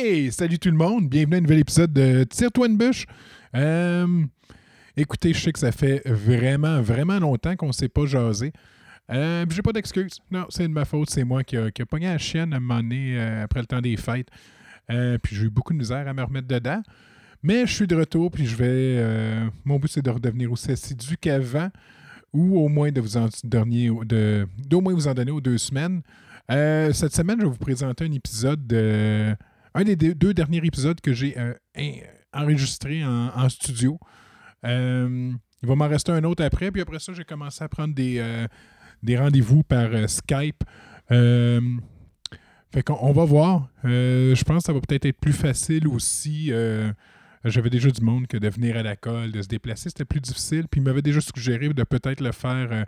Hey, salut tout le monde, bienvenue à un nouvel épisode de Tire-toi une bûche. Euh, écoutez, je sais que ça fait vraiment, vraiment longtemps qu'on ne s'est pas jasé. Euh, j'ai pas d'excuses. Non, c'est de ma faute. C'est moi qui a, qui pogné la chienne à un moment donné euh, après le temps des fêtes. Euh, puis j'ai eu beaucoup de misère à me remettre dedans. Mais je suis de retour, puis je vais. mon but, c'est de redevenir aussi assidu qu'avant, ou au moins de vous en donner, de, d'au moins vous en donner aux deux semaines. Cette semaine, je vais vous présenter un épisode de. Un des deux derniers épisodes que j'ai euh, en- enregistré en, studio. Euh, il va m'en rester un autre après, puis après ça, j'ai commencé à prendre des, euh, des rendez-vous par Skype. Fait qu'on on va voir. Je pense que ça va peut-être être plus facile aussi. J'avais déjà du monde que de venir à la colle, de se déplacer, c'était plus difficile. Puis il m'avait déjà suggéré de peut-être le faire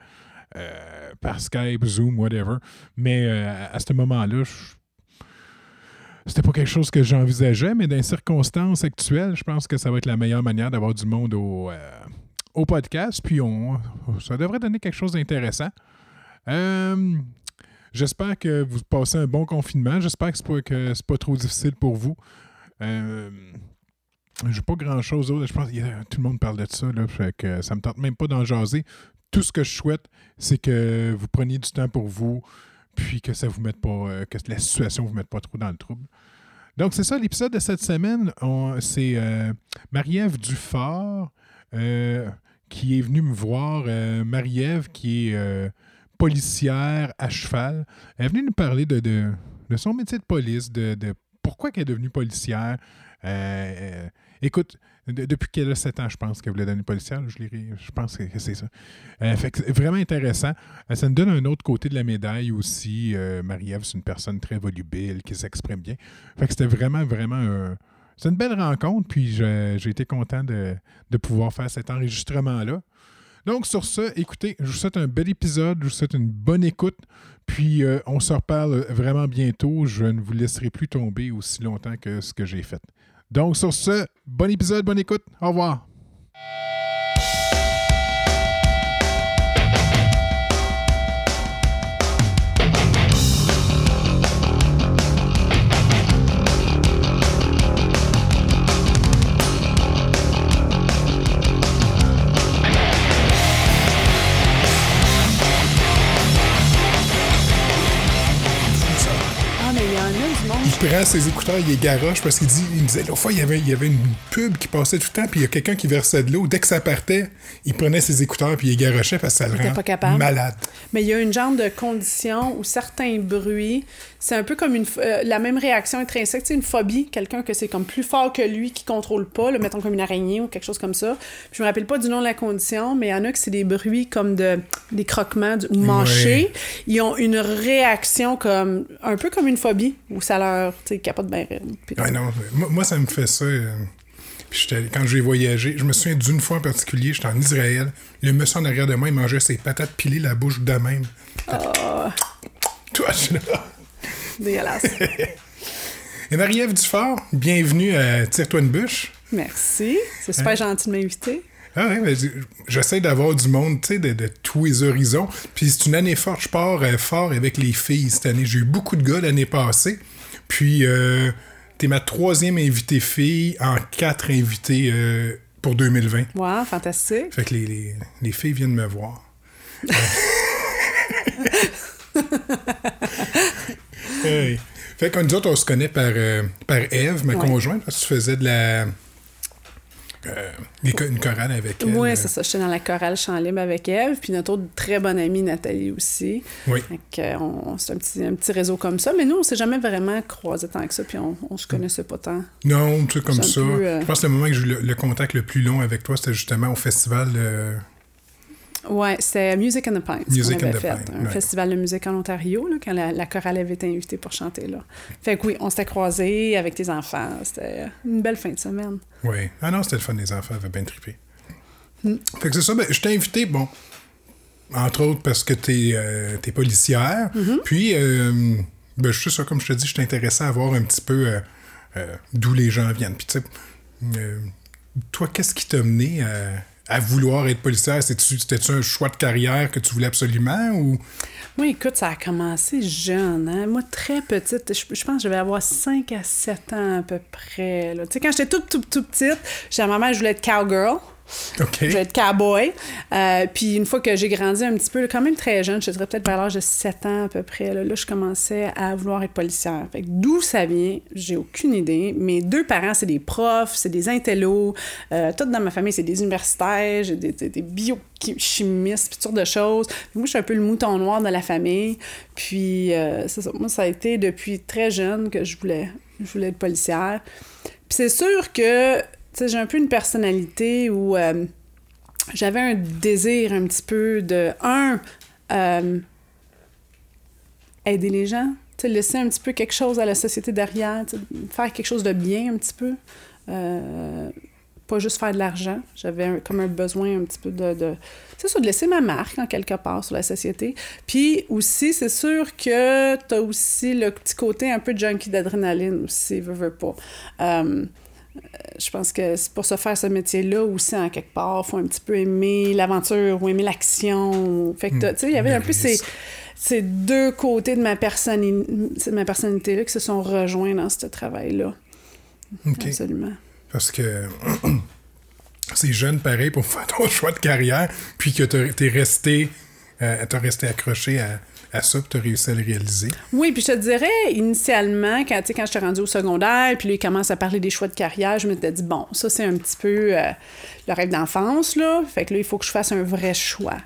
par Skype, Zoom, whatever. Mais à ce moment-là, je- c'était pas quelque chose que j'envisageais, mais dans les circonstances actuelles, je pense que ça va être la meilleure manière d'avoir du monde au, euh, au podcast. Puis on, ça devrait donner quelque chose d'intéressant. Euh, J'espère que vous passez un bon confinement. J'espère que c'est pas, que c'est pas trop difficile pour vous. Euh, j'ai pas grand chose d'autre. Je pense que tout le monde parle de ça. Là, fait que ça me tente même pas d'en jaser. Tout ce que je souhaite, c'est que vous preniez du temps pour vous, puis que ça vous mette pas, euh, que la situation vous mette pas trop dans le trouble. Donc c'est ça l'épisode de cette semaine. C'est euh, Marie-Ève Dufort euh, qui est venue me voir. Marie-Ève qui est policière à cheval. Elle est venue nous parler de, de, de son métier de police, de pourquoi elle est devenue policière? Euh, euh, écoute, de- depuis qu'elle a 7 ans, je pense qu'elle voulait devenir policière. Je, je pense que c'est ça. Euh, fait que vraiment intéressant. Euh, ça nous donne un autre côté de la médaille aussi. Marie-Ève, c'est une personne très volubile, qui s'exprime bien. Fait que c'était vraiment, vraiment C'est une belle rencontre, puis j'ai été content de pouvoir faire cet enregistrement-là. Donc, sur ce, écoutez, je vous souhaite un bel épisode, je vous souhaite une bonne écoute, puis euh, on se reparle vraiment bientôt. Je ne vous laisserai plus tomber aussi longtemps que ce que j'ai fait. Donc, sur ce, bon épisode, bonne écoute. Au revoir. Prend ses écouteurs, il les garoche parce qu'il dit, il me disait, l'autre fois, il y, avait, il y avait une pub qui passait tout le temps, puis il y a quelqu'un qui versait de l'eau. Dès que ça partait, il prenait ses écouteurs, puis il les garochait parce que ça le rend pas capable. malade. Mais il y a une genre de condition où certains bruits, c'est un peu comme une, euh, la même réaction intrinsèque, c'est une phobie, quelqu'un que c'est comme plus fort que lui qui contrôle pas, là, mettons comme une araignée ou quelque chose comme ça. Puis je me rappelle pas du nom de la condition, mais il y en a que c'est des bruits comme de des croquements ou mâchés. Ils ont une réaction comme un peu comme une phobie où ça leur, tu sais, capote bien raide. Puis- Ouais, non, moi, moi, ça me fait ça. euh, puis quand j'ai voyagé, je me souviens d'une fois en particulier, j'étais en Israël. Le monsieur en arrière de moi, il mangeait ses patates pilées la bouche de même. Ah, Toi, je suis là. dégueulasse. Et Marie-Ève Dufort, bienvenue à Tire-toi une bûche. Merci, c'est super gentil de m'inviter. Ah ouais, ben, j'essaie d'avoir du monde, tu sais, de, de tous les horizons. Puis c'est une année forte. Je pars euh, fort avec les filles cette année. J'ai eu beaucoup de gars l'année passée. Puis euh, t'es ma troisième invitée fille en quatre invités euh, pour 2020. Wow, fantastique. Fait que les, les, les filles viennent me voir. Hey. Fait que nous autres, on se connaît par, euh, par Eve, ma Ouais. conjointe, parce que tu faisais de la. Euh, une chorale avec elle. Oui, euh, c'est ça. J'étais dans la chorale Chant libre avec Eve, puis notre autre très bonne amie Nathalie aussi. Oui. Euh, c'est un petit, un petit réseau comme ça, mais nous, on s'est jamais vraiment croisés tant que ça, puis on, on se connaissait pas tant. Non, tu sais, comme ça. peu, euh, Je pense que le moment que j'ai eu le, le contact le plus long avec toi, c'était justement au festival. euh, Ouais, c'était Music and the Pines Music qu'on and avait the fait, Pines, un ouais. festival de musique en Ontario, là, quand la, la chorale avait été invitée pour chanter là. Fait que oui, on s'était croisés avec tes enfants. C'était une belle fin de semaine. Oui. Ah non, c'était le fun, les enfants avaient bien trippé. Hmm. Fait que c'est ça, ben, je t'ai invité, bon, entre autres parce que t'es euh, t'es policière, Mm-hmm. puis, euh, ben, je sais ça, comme je te dis, je t'intéressais à voir un petit peu euh, euh, d'où les gens viennent. Puis, tu sais, toi, qu'est-ce qui t'a mené à, à vouloir être policière? C'était-tu un choix de carrière que tu voulais absolument ou... Moi, écoute, ça a commencé jeune. Hein? Moi, très petite, je, pense que je vais avoir 5 à 7 ans à peu près. Tu sais, quand j'étais toute, toute, toute petite, j'ai ma mère, je voulais être cowgirl. Je vais être cowboy. Euh, puis une fois que j'ai grandi un petit peu, quand même très jeune, je dirais peut-être vers l'âge de 7 ans à peu près, là, je commençais à vouloir être policière. d'où ça vient, j'ai aucune idée. Mes deux parents, c'est des profs, c'est des intellos. Euh, tout dans ma famille, c'est des universitaires, j'ai des, des, biochimistes, toutes sortes de choses. moi, je suis un peu le mouton noir de la famille. Puis euh, ça. Moi, ça a été depuis très jeune que je voulais, je voulais être policière. Puis c'est sûr que j'ai un peu une personnalité où euh, j'avais un désir un petit peu de, un, euh, aider les gens, laisser un petit peu quelque chose à la société derrière, faire quelque chose de bien un petit peu. Euh, pas juste faire de l'argent. J'avais comme un besoin un petit peu de... de c'est ça, de laisser ma marque en quelque part sur la société. Puis aussi, c'est sûr que tu as aussi le petit côté un peu junkie d'adrénaline aussi, veux, veux pas je pense que c'est pour se faire ce métier-là aussi, en quelque part, il faut un petit peu aimer l'aventure ou aimer l'action. Fait que, hmm. tu sais, il y avait un peu ces, deux côtés de ma, ma personnalité-là qui se sont rejoints dans ce travail-là. Absolument. Parce que c'est jeune, pareil, pour faire ton choix de carrière, puis que tu es resté, euh, resté accroché à, à ça, que tu as réussi à le réaliser? Oui, puis je te dirais, initialement, quand, quand je suis rendue au secondaire, puis là, il commence à parler des choix de carrière, je me dit, bon, ça, c'est un petit peu euh, le rêve d'enfance, là. Fait que là, il faut que je fasse un vrai choix.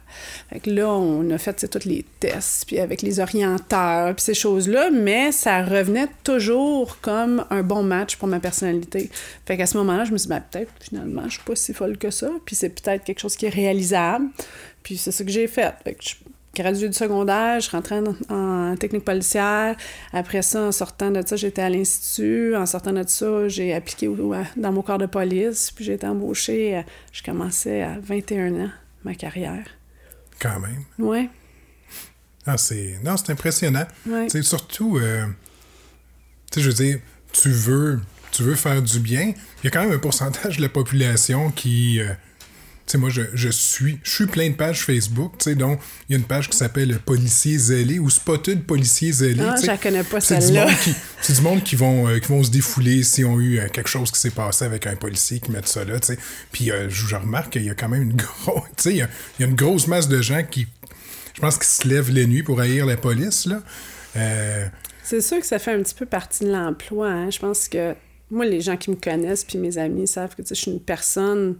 Fait que là, on a fait tous les tests, puis avec les orienteurs, puis ces choses-là, mais ça revenait toujours comme un bon match pour ma personnalité. Fait qu'à ce moment-là, je me suis dit, ben, peut-être, finalement, je suis pas si folle que ça, puis c'est peut-être quelque chose qui est réalisable. Puis c'est ça que j'ai fait. Fait que je graduée du secondaire, je rentrais en, technique policière. Après ça, en sortant de ça, j'étais à l'Institut. En sortant de ça, j'ai appliqué dans mon corps de police. Puis j'ai été embauchée. Je commençais à 21 ans, ma carrière. Quand même. Oui. Ah, c'est... Non, c'est impressionnant. C'est surtout... Euh, tu sais, je veux dire, tu veux, tu veux faire du bien. Il y a quand même un pourcentage de la population qui... Euh, sais, moi, je, je, suis je suis plein de pages Facebook, tu sais, donc il y a une page qui s'appelle Policiers zélés ou Spotted Policiers zélés. Ah, je la connais pas celle-là. C'est du monde qui vont, euh, qui vont se défouler si on a eu euh, quelque chose qui s'est passé avec un policier qui met ça là, tu sais. Puis euh, je, remarque qu'il y a quand même une grosse, tu sais, il y, a, une grosse masse de gens qui, je pense, qui se lèvent les nuits pour haïr la police, là. C'est sûr que ça fait un petit peu partie de l'emploi, hein. Je pense que moi, les gens qui me connaissent puis mes amis savent que je suis une personne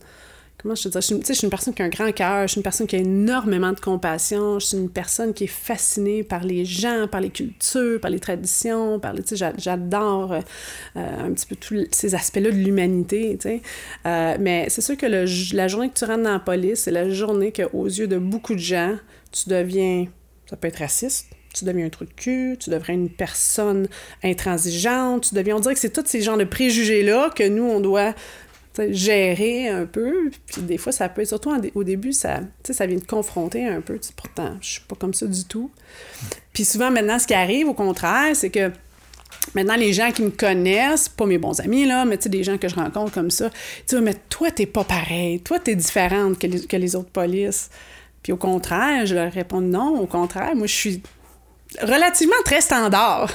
comment je te dis, je, suis une personne qui a un grand cœur, je suis une personne qui a énormément de compassion, je suis une personne qui est fascinée par les gens, par les cultures, par les traditions, par les, j'adore euh, un petit peu tous ces aspects-là de l'humanité, tu sais. Euh, mais c'est sûr que la journée que tu rentres dans la police, c'est la journée qu'aux yeux de beaucoup de gens, tu deviens, ça peut être raciste, tu deviens un trou de cul, tu deviens une personne intransigeante, tu deviens, on dirait que c'est tous ces genres de préjugés-là que nous, on doit gérer un peu. Puis des fois, ça peut être, surtout au début, ça, ça vient te confronter un peu. Pourtant, je suis pas comme ça du tout. Puis souvent, maintenant, ce qui arrive, au contraire, c'est que maintenant, les gens qui me connaissent, pas mes bons amis, là, mais des gens que je rencontre comme ça, tu mais toi, t'es pas pareil. Toi, t'es différente que les, que les autres polices. Puis au contraire, je leur réponds non, au contraire, moi, je suis relativement très standard.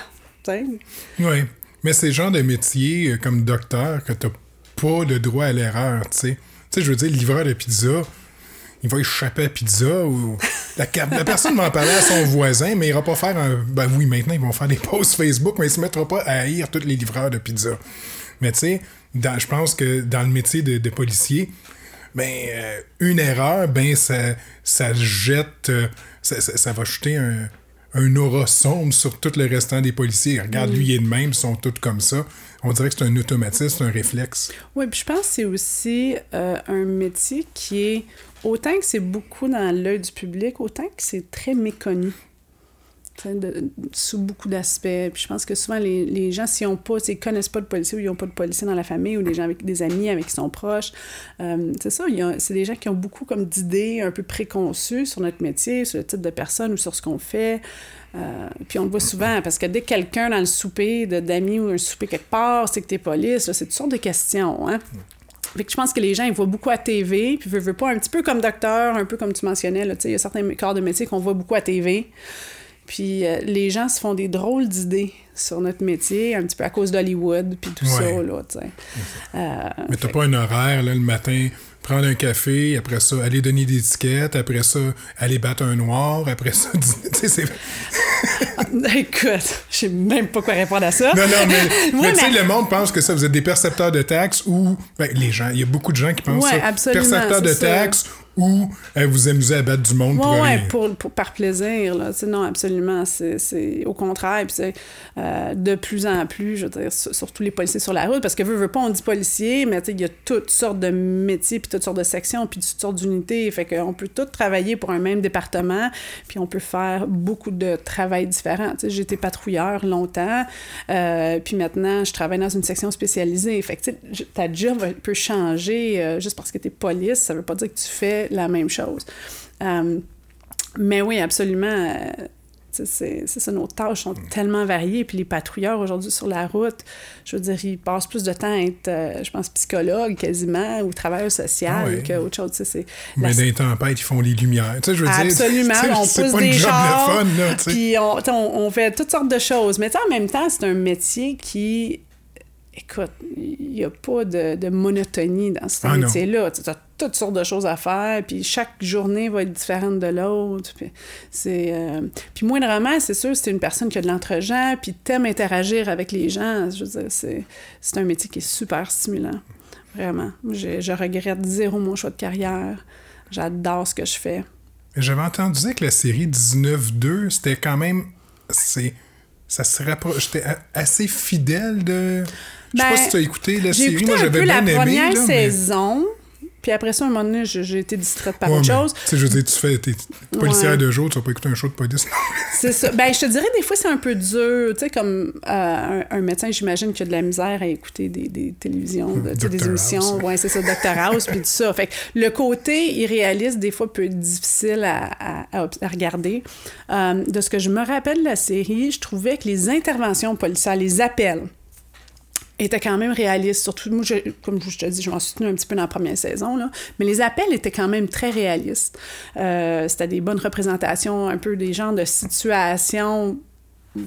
Oui. Mais ces gens de métiers euh, comme docteur que t'as pas le droit à l'erreur, tu sais. Tu sais, je veux dire, le livreur de pizza, il va échapper à pizza ou la, personne va en parler à son voisin, mais il va pas faire un. Ben oui, maintenant ils vont faire des posts Facebook, mais il se mettra pas à haïr tous les livreurs de pizza. Mais tu sais, je pense que dans le métier de, policier, ben euh, une erreur, ben ça, ça jette, euh, ça, va jeter un, un aura sombre sur tout le restant des policiers. Regarde, lui, il est de même, ils sont tous comme ça on dirait que c'est un automatisme, un réflexe. Oui, puis je pense que c'est aussi euh, un métier qui est, autant que c'est beaucoup dans l'œil du public, autant que c'est très méconnu. Sous beaucoup d'aspects. Je pense que souvent, les, les gens, s'ils s'ils connaissent pas de policier ou ils n'ont pas de policier dans la famille ou des gens avec des amis avec qui sont proches, euh, c'est ça, c'est des gens qui ont beaucoup comme d'idées un peu préconçues sur notre métier, sur le type de personne ou sur ce qu'on fait. Euh, puis on le voit souvent, parce que dès que quelqu'un dans le souper d'amis ou un souper quelque part, c'est que t'es police, c'est toutes sortes de questions. Hein? Que je pense que les gens, ils voient beaucoup à TV, puis veulent, veulent pas, un petit peu comme docteur, un peu comme tu mentionnais, il y a certains corps de métier qu'on voit beaucoup à TV. Puis euh, les gens se font des drôles d'idées sur notre métier, un petit peu à cause d'Hollywood, puis tout ça, là, tu sais. Euh, Mais t'as fait- pas un horaire, là, le matin, prendre un café, après ça, aller donner des tickets, après ça, aller battre un noir, après ça, tu sais, c'est... Écoute, je sais même pas quoi répondre à ça. Non, non, mais, Oui, mais tu sais, mais- le monde pense que ça, vous êtes des percepteurs de taxes ou... Ben, les gens, il y a beaucoup de gens qui pensent Ouais, ça. Percepteurs de taxes ou euh, vous amusez à battre du monde pour Ouais, ouais, rien? pour, pour- par plaisir, là. Non, absolument. C'est, au contraire. Puis c'est euh, de plus en plus, je veux dire, sur- surtout les policiers sur la route, parce que veut, veut pas, on dit policier, mais il y a toutes sortes de métiers, puis toutes sortes de sections, puis toutes sortes d'unités. Fait qu'on peut tous travailler pour un même département, puis on peut faire beaucoup de travail différent. Été patrouilleur longtemps, euh, puis maintenant, je travaille dans une section spécialisée. Fait que, ta job peut changer euh, juste parce que tu es police, ça veut pas dire que tu fais la même chose. Euh, mais oui, absolument. euh, c'est ça, nos tâches sont tellement variées. Puis les patrouilleurs aujourd'hui sur la route, je veux dire, ils passent plus de temps à être, euh, je pense, psychologue quasiment ou travailleur social Ah ouais. qu'autre chose. Tu sais, Mais dans les tempêtes, ils font les lumières. Tu sais, je veux Absolument, dire, on pousse pas des chars, de fun, là, tu sais. puis on, on, on fait toutes sortes de choses. Mais tu sais, en même temps, c'est un métier qui, écoute, il n'y a pas de, de monotonie dans ce Ah métier-là. Tu as toutes sortes de choses à faire, puis chaque journée va être différente de l'autre. Puis, c'est, euh, puis moindrement, c'est sûr, c'est une personne qui a de l'entre-gens, puis t'aimes interagir avec les gens. Je veux dire, c'est, c'est un métier qui est super stimulant. Vraiment. Je, je regrette zéro mon choix de carrière. J'adore ce que je fais. J'avais entendu dire que la série 19-2, c'était quand même. C'est. Ça se rapproche. J'étais assez fidèle de. Je sais Ben, pas si tu as écouté la série. écouté Moi, j'avais la bien aimé. première là, mais- saison, puis après ça, à un moment donné, j'ai été distraite par Ouais, autre chose. Tu sais, je veux dire, tu fais. T'es policière Ouais. de jour, tu vas pas écouter un show de police. C'est ça. Ben, je te dirais, des fois, c'est un peu dur. Tu sais, comme euh, un, un médecin, j'imagine qu'il a de la misère à écouter des, des télévisions, de- tu sais, des émissions. House. Ouais, c'est ça, Dr. House, puis tout ça. Fait que le côté irréaliste, des fois, peut être difficile à, à regarder. Euh, de ce que je me rappelle de la série, je trouvais que les interventions policières, les appels, étaient quand même réalistes. Surtout, moi, je- comme je te dis, je m'en suis tenue un petit peu dans la première saison, là, mais les appels étaient quand même très réalistes. Euh, C'était des bonnes représentations, un peu des genres de situations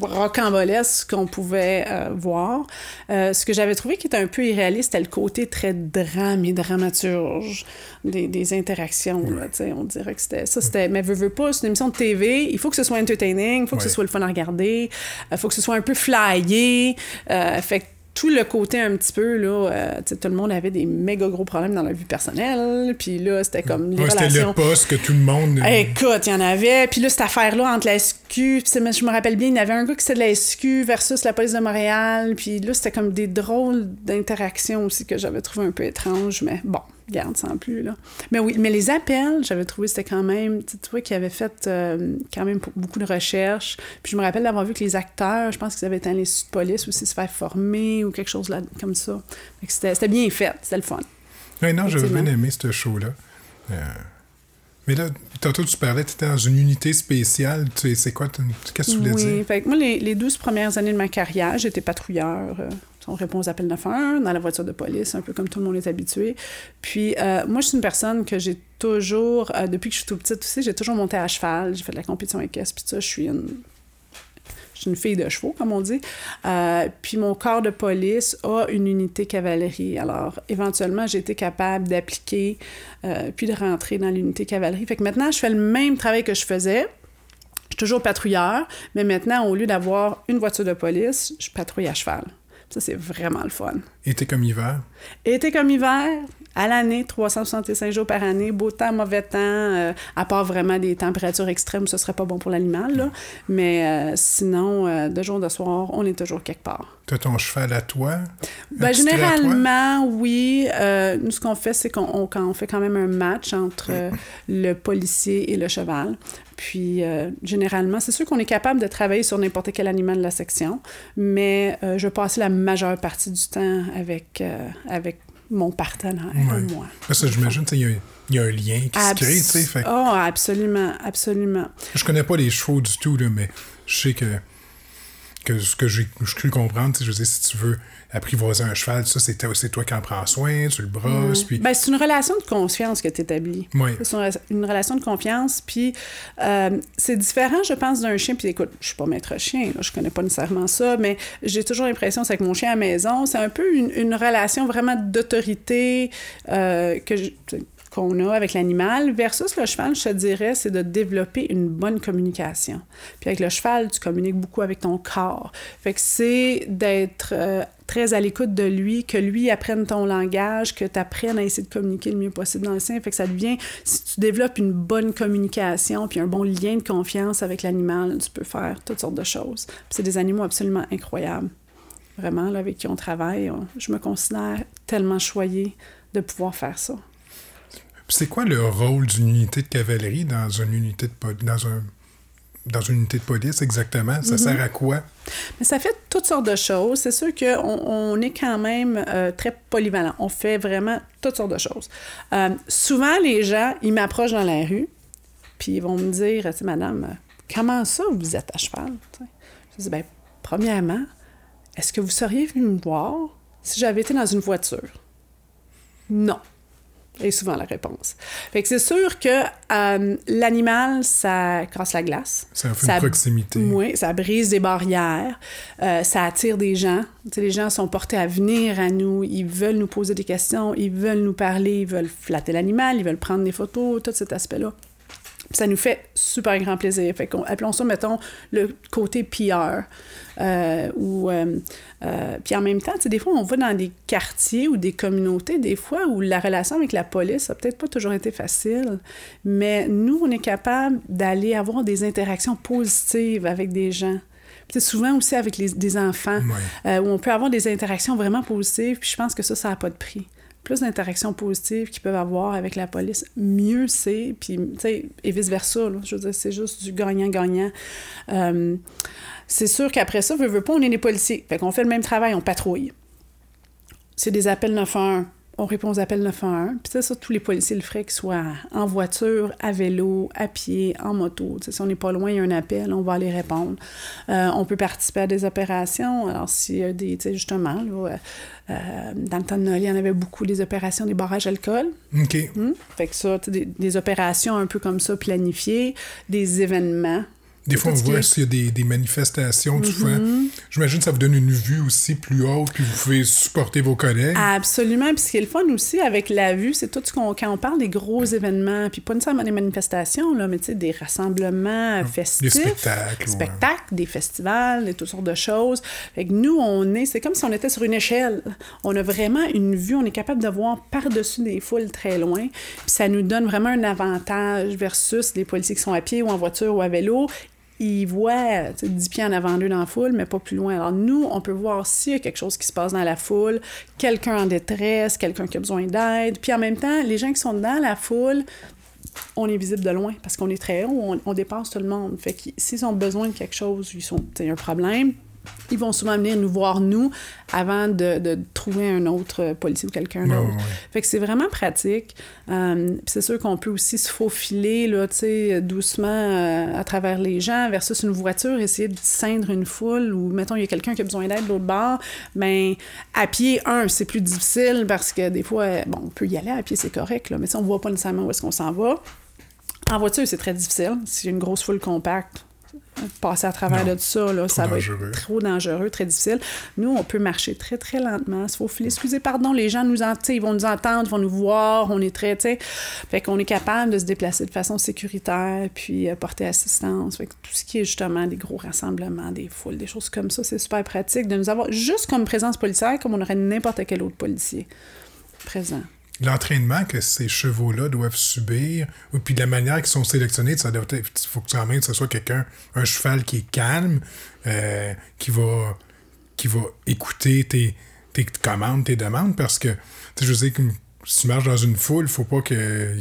rocambolesques qu'on pouvait euh, voir. Euh, ce que j'avais trouvé qui était un peu irréaliste, c'était le côté très drame et dramaturge des, des interactions. Là, on dirait que c'était ça. C'était, mais veux, veux pas, c'est une émission de TV, il faut que ce soit entertaining, il faut que Ouais. ce soit le fun à regarder, il faut que ce soit un peu flyé. Fait que tout le côté un petit peu, là, euh, tout le monde avait des méga gros problèmes dans la vie personnelle, puis là, c'était comme les Ouais, c'était le poste que tout le monde. euh, Écoute, il y en avait. Puis là, cette affaire-là entre la SQ, je me rappelle bien, il y avait un gars qui c'était de la SQ versus la police de Montréal. Puis là, c'était comme des drôles d'interactions aussi que j'avais trouvé un peu étranges. Mais bon, garde sans plus, là. Mais oui, mais les appels, j'avais trouvé c'était quand même... Tu vois qu'ils avaient fait euh, quand même beaucoup de recherches. Puis je me rappelle d'avoir vu que les acteurs, je pense qu'ils avaient été à l'institut de police aussi se faire former ou quelque chose là, comme ça. C'était c'était bien fait, c'était le fun. Ouais, non, j'avais bien aimé ce show-là. Euh, Mais là, tantôt, tu parlais, tu étais dans une unité spéciale. Tu sais, c'est quoi? Qu'est-ce que tu voulais oui, dire? que moi, les, les 12 premières années de ma carrière, j'étais patrouilleur. euh, on répond aux appels 911 dans la voiture de police, un peu comme tout le monde est habitué. Puis, euh, moi, je suis une personne que j'ai toujours, euh, depuis que je suis tout petite aussi, j'ai toujours monté à cheval. J'ai fait de la compétition équestre, puis ça, je suis une. Une fille de chevaux, comme on dit. Euh, puis mon corps de police a une unité cavalerie. Alors, éventuellement, j'ai été capable d'appliquer puis de rentrer dans l'unité cavalerie. Fait que maintenant, je fais le même travail que je faisais. Je suis toujours patrouilleur, mais maintenant, au lieu d'avoir une voiture de police, je patrouille à cheval. Ça, c'est vraiment le fun. Été comme hiver? Été comme hiver, à l'année, 365 jours par année, beau temps, mauvais temps, euh, à part vraiment des températures extrêmes, ce serait pas bon pour l'animal, là. Mais euh, sinon, euh, de jour de soir, on est toujours quelque part. Tu as ton cheval à toi? Ben, à toi? généralement, oui. Nous, ce qu'on fait, c'est qu'on on- fait quand même un match entre le policier et le cheval. Puis, généralement, c'est sûr qu'on est capable de travailler sur n'importe quel animal de la section, mais je passe la majeure partie du temps avec, avec mon partenaire, Ouais. moi. Parce que j'imagine, sais, il y, a un- il y a un lien qui se crée, tu sais. fait Oh, absolument, absolument. Je connais pas les chevaux du tout, là, mais je sais que que ce que j'ai cru comprendre, je dire, si tu veux apprivoiser un cheval, ça, c'est toi, toi qui en prends soin, tu le brosses. Puis... Ben, c'est une relation de confiance que tu établis. Oui. C'est une, relation de confiance. Puis euh, c'est différent, je pense, d'un chien. Puis écoute, je suis pas maître chien, là, je connais pas nécessairement ça, mais j'ai toujours l'impression, c'est avec mon chien à la maison, c'est un peu une, une relation vraiment d'autorité euh, que je, qu'on a avec l'animal versus le cheval, je te dirais, c'est de développer une bonne communication. Puis avec le cheval, tu communiques beaucoup avec ton corps. Fait que c'est d'être euh, très à l'écoute de lui, que lui apprenne ton langage, que tu apprennes à essayer de communiquer le mieux possible dans le sien. Fait que ça devient, si tu développes une bonne communication puis un bon lien de confiance avec l'animal, tu peux faire toutes sortes de choses. Puis c'est des animaux absolument incroyables. Vraiment, là, avec qui on travaille, je me considère tellement choyée de pouvoir faire ça. C'est quoi le rôle d'une unité de cavalerie dans une unité de dans un dans une unité de police exactement? Ça mhm. sert à quoi? Mais ça fait toutes sortes de choses. C'est sûr qu'on on est quand même euh, très polyvalent. On fait vraiment toutes sortes de choses. Euh, souvent, les gens, ils m'approchent dans la rue, puis ils vont me dire, tu madame, comment ça vous êtes à cheval? Je dis, bien, premièrement, est-ce que vous seriez venu me voir si j'avais été dans une voiture? Non est souvent la réponse. Fait que c'est sûr que euh, l'animal, ça casse la glace. Ça fait une proximité. Oui, ça brise des barrières, euh, ça attire des gens. Tu sais, les gens sont portés à venir à nous, ils veulent nous poser des questions, ils veulent nous parler, ils veulent flatter l'animal, ils veulent prendre des photos, tout cet aspect-là ça nous fait super grand plaisir. Fait qu'on, appelons ça, mettons, le côté PR. Euh, ou, euh, euh, puis en même temps, des fois, on va dans des quartiers ou des communautés, des fois, où la relation avec la police a peut-être pas toujours été facile, mais nous, on est capable d'aller avoir des interactions positives avec des gens. Puis souvent aussi avec les, des enfants, où on peut avoir des interactions vraiment positives, puis je pense que ça, ça n'a pas de prix plus d'interactions positives qu'ils peuvent avoir avec la police, mieux c'est. Puis, tu sais, et vice-versa. Je veux dire, c'est juste du gagnant-gagnant. Euh, c'est sûr qu'après ça, veut, veut pas, on est des policiers. Fait qu'on fait le même travail, on patrouille. C'est des appels 911 on répond aux appels 911. Puis ça, ça, tous les policiers le feraient, qu'ils soient en voiture, à vélo, à pied, en moto. si on n'est pas loin, il y a un appel, on va aller répondre. Euh, on peut participer à des opérations. Alors, s'il y a des, tu sais, justement, là, euh, dans le temps de Noël, il y en avait beaucoup des opérations des barrages d'alcool. OK. Hum? Fait que ça, des, des opérations un peu comme ça planifiées, des événements des fois, on voit s'il y a des, des manifestations, tu vois. Mm-hmm. J'imagine que ça vous donne une vue aussi plus haute, puis vous pouvez supporter vos collègues. Absolument. Puis ce qui est le fun aussi avec la vue, c'est tout ce qu'on. Quand on parle des gros événements, puis pas nécessairement des manifestations, là, mais tu sais, des rassemblements festifs. Des spectacles. Des spectacles, des festivals, et toutes sortes de choses. Fait que nous, on est. C'est comme si on était sur une échelle. On a vraiment une vue, on est capable de voir par-dessus des foules très loin. Puis ça nous donne vraiment un avantage versus les policiers qui sont à pied ou en voiture ou à vélo ils voient 10 pieds en avant d'eux dans la foule, mais pas plus loin. Alors nous, on peut voir s'il y a quelque chose qui se passe dans la foule, quelqu'un en détresse, quelqu'un qui a besoin d'aide. Puis en même temps, les gens qui sont dans la foule, on est visible de loin parce qu'on est très haut, on, dépasse tout le monde. Fait que s'ils ont besoin de quelque chose, ils sont, un problème, ils vont souvent venir nous voir, nous, avant de, trouver un autre policier ou quelqu'un d'autre. Fait que c'est vraiment pratique. Euh, c'est sûr qu'on peut aussi se faufiler, là, doucement euh, à travers les gens, versus une voiture, essayer de ceindre une foule, ou, mettons, il y a quelqu'un qui a besoin d'aide de l'autre bord. Ben, à pied, un, c'est plus difficile, parce que des fois, bon, on peut y aller à pied, c'est correct, là, mais si on voit pas nécessairement où est-ce qu'on s'en va, en voiture, c'est très difficile. S'il y a une grosse foule compacte, passer à travers de tout ça, là, ça va être trop dangereux, très difficile. Nous, on peut marcher très, très lentement. Il faut filer. Excusez, pardon, les gens nous ils vont nous entendre, ils vont nous voir. On est très, tu Fait qu'on est capable de se déplacer de façon sécuritaire, puis euh, porter assistance. Fait que tout ce qui est justement des gros rassemblements, des foules, des choses comme ça, c'est super pratique de nous avoir juste comme présence policière, comme on aurait n'importe quel autre policier présent l'entraînement que ces chevaux-là doivent subir, ou puis de la manière qu'ils sont sélectionnés, ça doit il faut que quand même ce soit quelqu'un, un cheval qui est calme, euh, qui va qui va écouter tes, tes commandes, tes demandes, parce que je sais que si tu marches dans une foule, faut pas que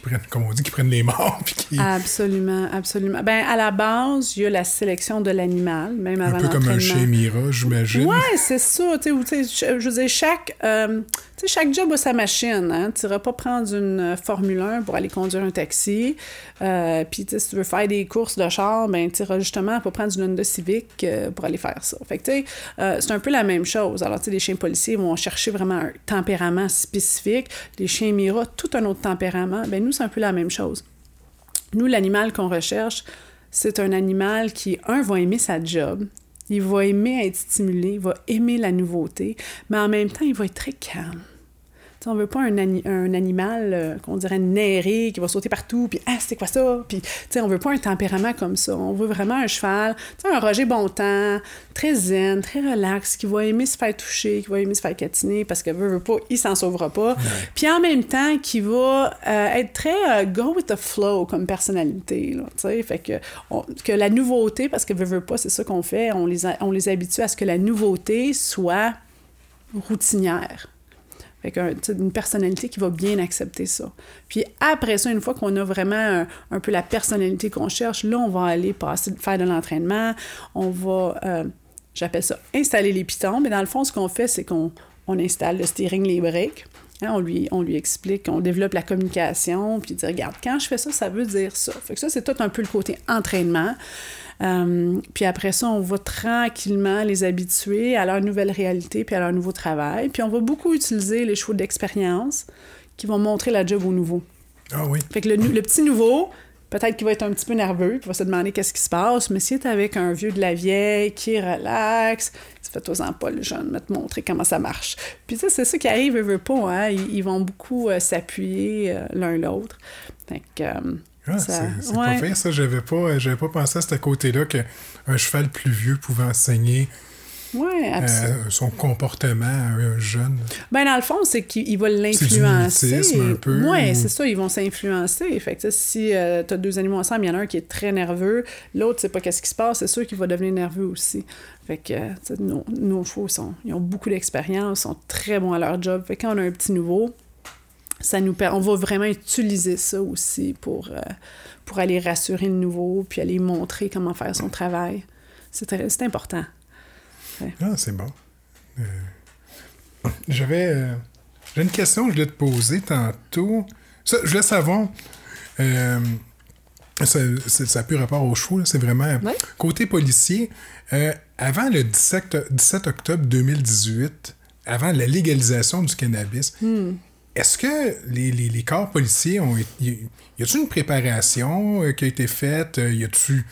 qui prennent, comme on dit, qui prennent les morts. Puis qui... Absolument, absolument. Ben, à la base, il y a la sélection de l'animal, même avant Un peu comme un chez Mira, j'imagine. Ouais, c'est ça. Tu sais, ou, tu sais, je veux dire, chaque, euh, chaque job a sa machine. Hein? Tu iras pas prendre une euh, Formule 1 pour aller conduire un taxi. Euh, Puis, si tu veux faire des courses de char, ben, tu iras justement pas prendre une Honda Civic euh, pour aller faire ça. Fait que, tu sais, euh, c'est un peu la même chose. Alors, tu sais, les chiens policiers vont chercher vraiment un tempérament spécifique. Les chiens Mira, tout un autre tempérament. Ben, c'est un peu la même chose. Nous, l'animal qu'on recherche, c'est un animal qui, un, va aimer sa job. Il va aimer être stimulé, il va aimer la nouveauté, mais en même temps, il va être très calme. T'sais, on veut pas un, ani- un animal euh, qu'on dirait néré, qui va sauter partout, puis « Ah, c'est quoi ça? » Puis, t'sais, on veut pas un tempérament comme ça. On veut vraiment un cheval, t'sais, un Roger Bontemps, très zen, très relax, qui va aimer se faire toucher, qui va aimer se faire catiner, parce que veut, veut pas, il s'en sauvera pas. Puis en même temps, qui va euh, être très euh, go with the flow comme personnalité, là, t'sais. Fait que, on- que la nouveauté, parce que veut, veut pas, c'est ça qu'on fait, on les, a- on les habitue à ce que la nouveauté soit routinière. Fait que, tu sais, une personnalité qui va bien accepter ça. Puis après ça, une fois qu'on a vraiment un, peu la personnalité qu'on cherche, là, on va aller passer, faire de l'entraînement. On va, euh, j'appelle ça, installer les pitons. Mais dans le fond, ce qu'on fait, c'est qu'on on installe le steering, les breaks. Hein, on, lui, on lui explique, on développe la communication, puis dit, regarde, quand je fais ça, ça veut dire ça. Fait que ça, c'est tout un peu le côté entraînement. Euh, puis après ça, on va tranquillement les habituer à leur nouvelle réalité puis à leur nouveau travail. Puis on va beaucoup utiliser les chevaux d'expérience qui vont montrer la job au nouveau. Ah oui. Fait que le, le petit nouveau, peut-être qu'il va être un petit peu nerveux, puis va se demander qu'est-ce qui se passe, mais si est avec un vieux de la vieille qui est relax, tu fais toi en pas le jeune, va te montrer comment ça marche. Puis tu sais, c'est ça qui arrive, ils veulent pas, hein? ils, ils vont beaucoup euh, s'appuyer euh, l'un l'autre. Fait que, euh, Ah, ça- c'est c'est ouais. pas pire, ça. J'avais pas, j'avais pas pensé à ce côté-là qu'un cheval plus vieux pouvait enseigner ouais, euh, son comportement à un jeune. Ben, dans le fond, c'est C'est du l'influencer. mimétisme un peu, Oui, ou- c'est ça, ils vont s'influencer. Fait que, si tu as deux animaux ensemble, il y en a un qui est très nerveux, l'autre sait pas qu'est-ce qui se passe, c'est sûr qu'il va devenir nerveux aussi. Fait que, euh, nos, nos chevaux, sont, ils ont beaucoup d'expérience, sont très bons à leur job. Fait que quand on a un petit nouveau, ça nous on va vraiment utiliser ça aussi pour, euh, pour aller rassurer le nouveau, puis aller montrer comment faire son travail. C'est très- c'est important. Ah, c'est bon. Euh, J'avais euh, j'ai une question que je voulais te poser tantôt. Ça, je voulais savoir. euh, ça, ça a plus rapport chevaux, là, c'est vraiment. Ouais. Côté policier, euh, avant le 17, 17 octobre 2018, avant la légalisation du cannabis, est-ce que les, les, corps policiers ont. Y y a-t-il une préparation euh, qui a été faite? Euh, Y a-tu.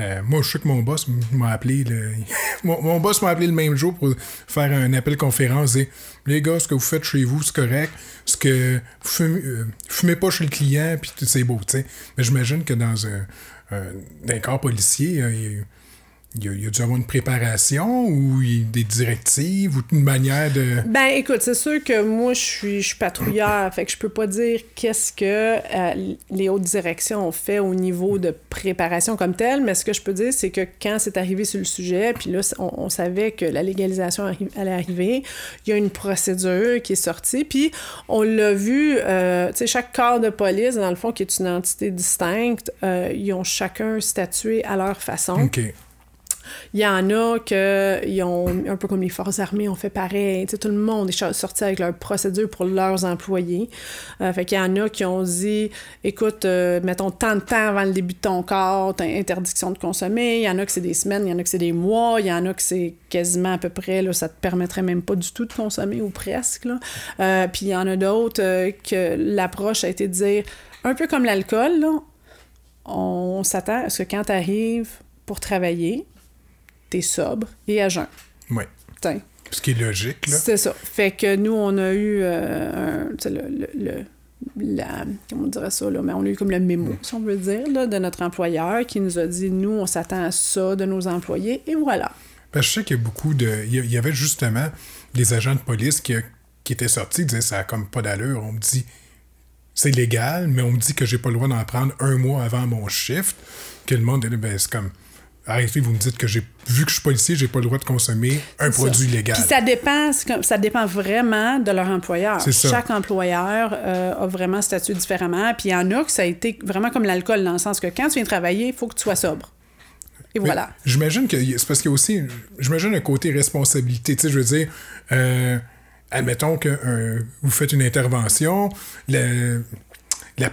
Euh, moi, je sais que mon boss m'a appelé. le- mon, mon boss m'a appelé le même jour pour faire un appel conférence et les gars, ce que vous faites chez vous, c'est correct. Ce que vous fumez, euh, fumez pas chez le client, puis c'est beau, tu sais. Mais j'imagine que dans un, un corps policier, euh, il y a- il y, a, dû avoir une préparation ou des directives ou une manière de. Ben, écoute, c'est sûr que moi, je suis, je suis patrouilleur, fait que je peux pas dire qu'est-ce que euh, les hautes directions ont fait au niveau de préparation comme telle, mais ce que je peux dire, c'est que quand c'est arrivé sur le sujet, puis là, on, on savait que la légalisation arri- allait arriver, il y a une procédure qui est sortie, puis on l'a vu, euh, tu sais, chaque corps de police, dans le fond, qui est une entité distincte, euh, ils ont chacun statué à leur façon. OK. Il y en a que, ils ont, un peu comme les forces armées, ont fait pareil. Tout le monde est sorti avec leur procédure pour leurs employés. Euh, fait qu'il y en a qui ont dit, écoute, euh, mettons tant de temps avant le début de ton corps, interdiction de consommer. Il y en a que c'est des semaines, il y en a que c'est des mois, il y en a que c'est quasiment à peu près, là, ça te permettrait même pas du tout de consommer ou presque. Euh, puis il y en a d'autres euh, que l'approche a été de dire, un peu comme l'alcool, on s'attend à ce que quand tu arrives pour travailler, t'es sobre et à jeun. Oui. T'sais, Ce qui est logique, là. C'est ça. Fait que nous, on a eu euh, un, le, le, le- la, comment on dirait ça, là, mais on a eu comme le mémo, si on veut dire, là, de notre employeur qui nous a dit, nous, on s'attend à ça de nos employés, et voilà. Parce que je sais qu'il y a beaucoup de. Il y avait justement des agents de police qui, qui étaient sortis, ils disaient ça a comme pas d'allure. On me dit c'est légal, mais on me dit que j'ai pas le droit d'en prendre un mois avant mon shift. Que le monde ben c'est comme. Arrêtez, vous me dites que j'ai vu que je suis policier, j'ai pas le droit de consommer un produit légal. Puis ça dépend, ça dépend vraiment de leur employeur. Ça. Chaque employeur euh, a vraiment statut différemment. Puis il y en a que ça a été vraiment comme l'alcool, dans le sens que quand tu viens travailler, il faut que tu sois sobre. Et voilà. J'imagine que c'est parce qu'il y a aussi, j'imagine un côté responsabilité. Tu sais, je veux dire, euh, admettons que vous faites une intervention, le, la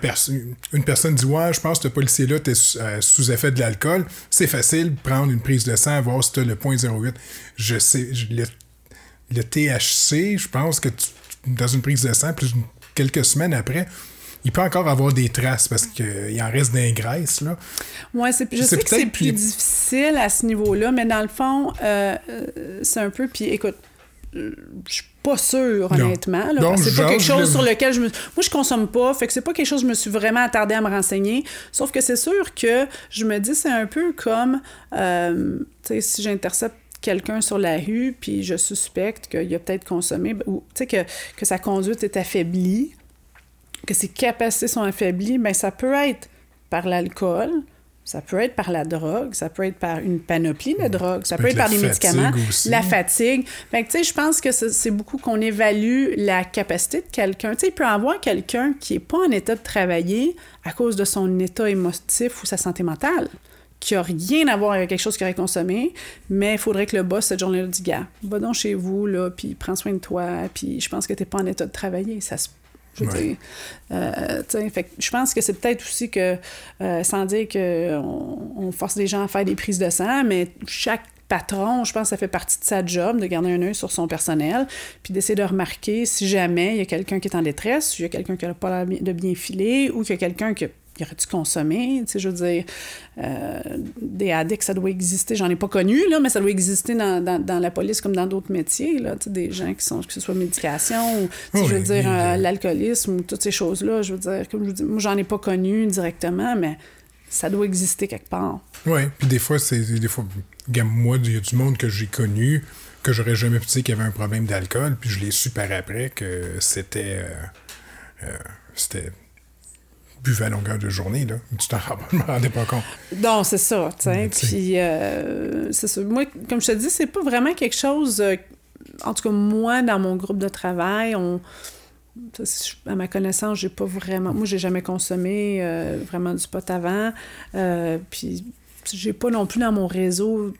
une personne dit Ouais, je pense que ce policier-là était euh, sous effet de l'alcool. C'est facile, prendre une prise de sang, voir si tu as le 0.08. Je sais, le, THC, je pense que dans une prise de sang, plus quelques semaines après, il peut encore avoir des traces parce qu'il en reste des graisses. Là. Ouais, je sais que c'est plus difficile à ce niveau-là, mais dans le fond, euh, euh, c'est un peu. Puis écoute, je pas sûre, honnêtement. c'est pas quelque chose sur lequel je me. Moi, je consomme pas, fait que c'est pas quelque chose que je me suis vraiment attardée à me renseigner. Sauf que c'est sûr que je me dis, c'est un peu comme. Euh, tu sais, si j'intercepte quelqu'un sur la rue, puis je suspecte qu'il a peut-être consommé, ou tu sais, que, que sa conduite est affaiblie, que ses capacités sont affaiblies, bien, ça peut être par l'alcool, ça peut être par la drogue, ça peut être par une panoplie de drogues, ça, peut, être, par des médicaments, la fatigue. Fait que, tu sais, je pense que c'est beaucoup qu'on évalue la capacité de quelqu'un. Tu sais, il peut y avoir quelqu'un qui n'est pas en état de travailler à cause de son état émotif ou sa santé mentale, qui n'a rien à voir avec quelque chose qu'il aurait consommé, mais il faudrait que le boss, cette journée-là, dise Gars, va donc chez vous, là, puis prends soin de toi, puis je pense que tu n'es pas en état de travailler. Ça se je euh, je pense que c'est peut-être aussi que, euh, sans dire qu'on on force les gens à faire des prises de sang, mais chaque patron, je pense que ça fait partie de sa job de garder un œil sur son personnel, puis d'essayer de remarquer si jamais il y a quelqu'un qui est en détresse, si il y a quelqu'un qui n'a pas l'air de bien filer, ou qu'il y a quelqu'un qui il aurait-tu consommé? Tu sais, je veux dire, euh, des addicts, ça doit exister. J'en ai pas connu, là, mais ça doit exister dans, dans, dans la police comme dans d'autres métiers, là. Tu sais, des gens qui sont, que ce soit médication ou, je veux dire, euh, l'alcoolisme ou toutes ces choses-là. Je veux dire, comme je vous dis, moi, j'en ai pas connu directement, mais ça doit exister quelque part. Oui, puis des fois, c'est des fois, moi, il y a du monde que j'ai connu que j'aurais jamais pu dire qu'il y avait un problème d'alcool, puis je l'ai su par après que c'était... Euh, c'était buvais à longueur de journée, là. Tu t'en me rendais pas compte. Non, c'est ça, tu sais. Puis, euh, c'est ça. Moi, comme je te dis, c'est pas vraiment quelque chose... Euh, en tout cas, moi, dans mon groupe de travail, on... À ma connaissance, j'ai pas vraiment... Moi, j'ai jamais consommé euh, vraiment du pot avant. puis j'ai pas non plus dans mon réseau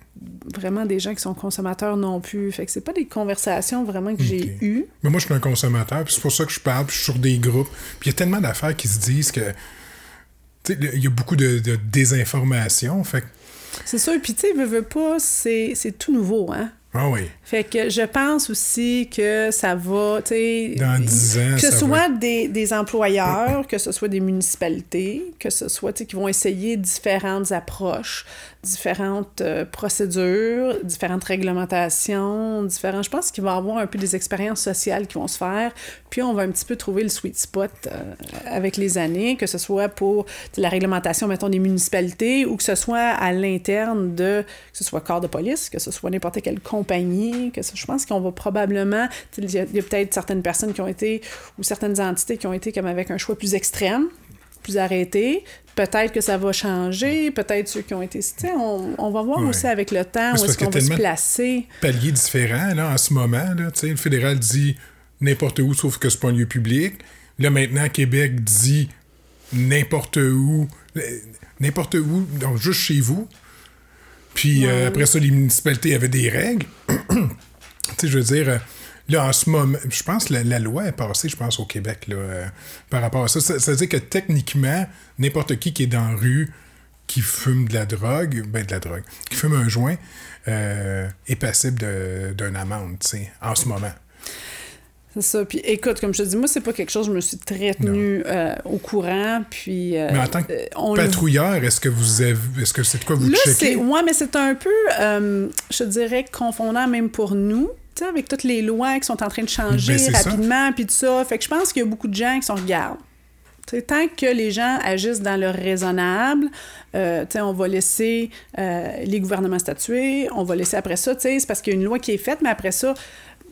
vraiment des gens qui sont consommateurs non plus. Fait que c'est pas des conversations vraiment que j'ai eues. Mais moi, je suis un consommateur, puis c'est pour ça que je parle, puis je suis sur des groupes. Puis il y a tellement d'affaires qui se disent que. Tu sais, il y a beaucoup de, désinformation. Fait C'est sûr, puis tu sais, veux, veux pas, c'est tout nouveau, hein? Ah oui. Fait que je pense aussi que ça va, tu sais... Dans 10 ans, Que ce soit des, des, employeurs, que ce soit des municipalités, que ce soit, tu sais, qui vont essayer différentes approches différentes euh, procédures, différentes réglementations, différents. Je pense qu'il va y avoir un peu des expériences sociales qui vont se faire, puis on va un petit peu trouver le sweet spot euh, avec les années, que ce soit pour la réglementation, mettons, des municipalités, ou que ce soit à l'interne de, que ce soit corps de police, que ce soit n'importe quelle compagnie, que je pense qu'on va probablement, il y a, a peut-être certaines personnes qui ont été, ou certaines entités qui ont été comme avec un choix plus extrême, plus arrêté. Peut-être que ça va changer, peut-être ceux qui ont été. On, on va voir aussi avec le temps où est-ce qu'on va se placer. Paliers différents là, en ce moment. Là, le fédéral dit n'importe où sauf que c'est pas un lieu public. Là maintenant, Québec dit n'importe où, n'importe où, donc juste chez vous. Puis euh, après ça, les municipalités avaient des règles. tu sais, je veux dire, euh, Là, en ce moment, je pense que la, loi est passée, je pense, au Québec, là, euh, par rapport à ça. ça. veut dire que techniquement, n'importe qui qui est dans la rue, qui fume de la drogue, ben de la drogue, qui fume un joint, euh, est passible d'une amende, tu sais, en ce moment. C'est ça. Puis écoute, comme je te dis, moi, c'est pas quelque chose, je me suis très tenu euh, au courant. Puis. mais en tant que patrouilleur, est-ce que vous avez. Est-ce que c'est de quoi vous Là, checkez? Ouais, mais c'est un peu, je dirais, confondant même pour nous avec toutes les lois qui sont en train de changer ben, rapidement, puis tout ça. Fait que je pense qu'il y a beaucoup de gens qui sont regardent. tant que les gens agissent dans le raisonnable, euh, on va laisser euh, les gouvernements statuer, on va laisser après ça, c'est parce qu'il y a une loi qui est faite, mais après ça,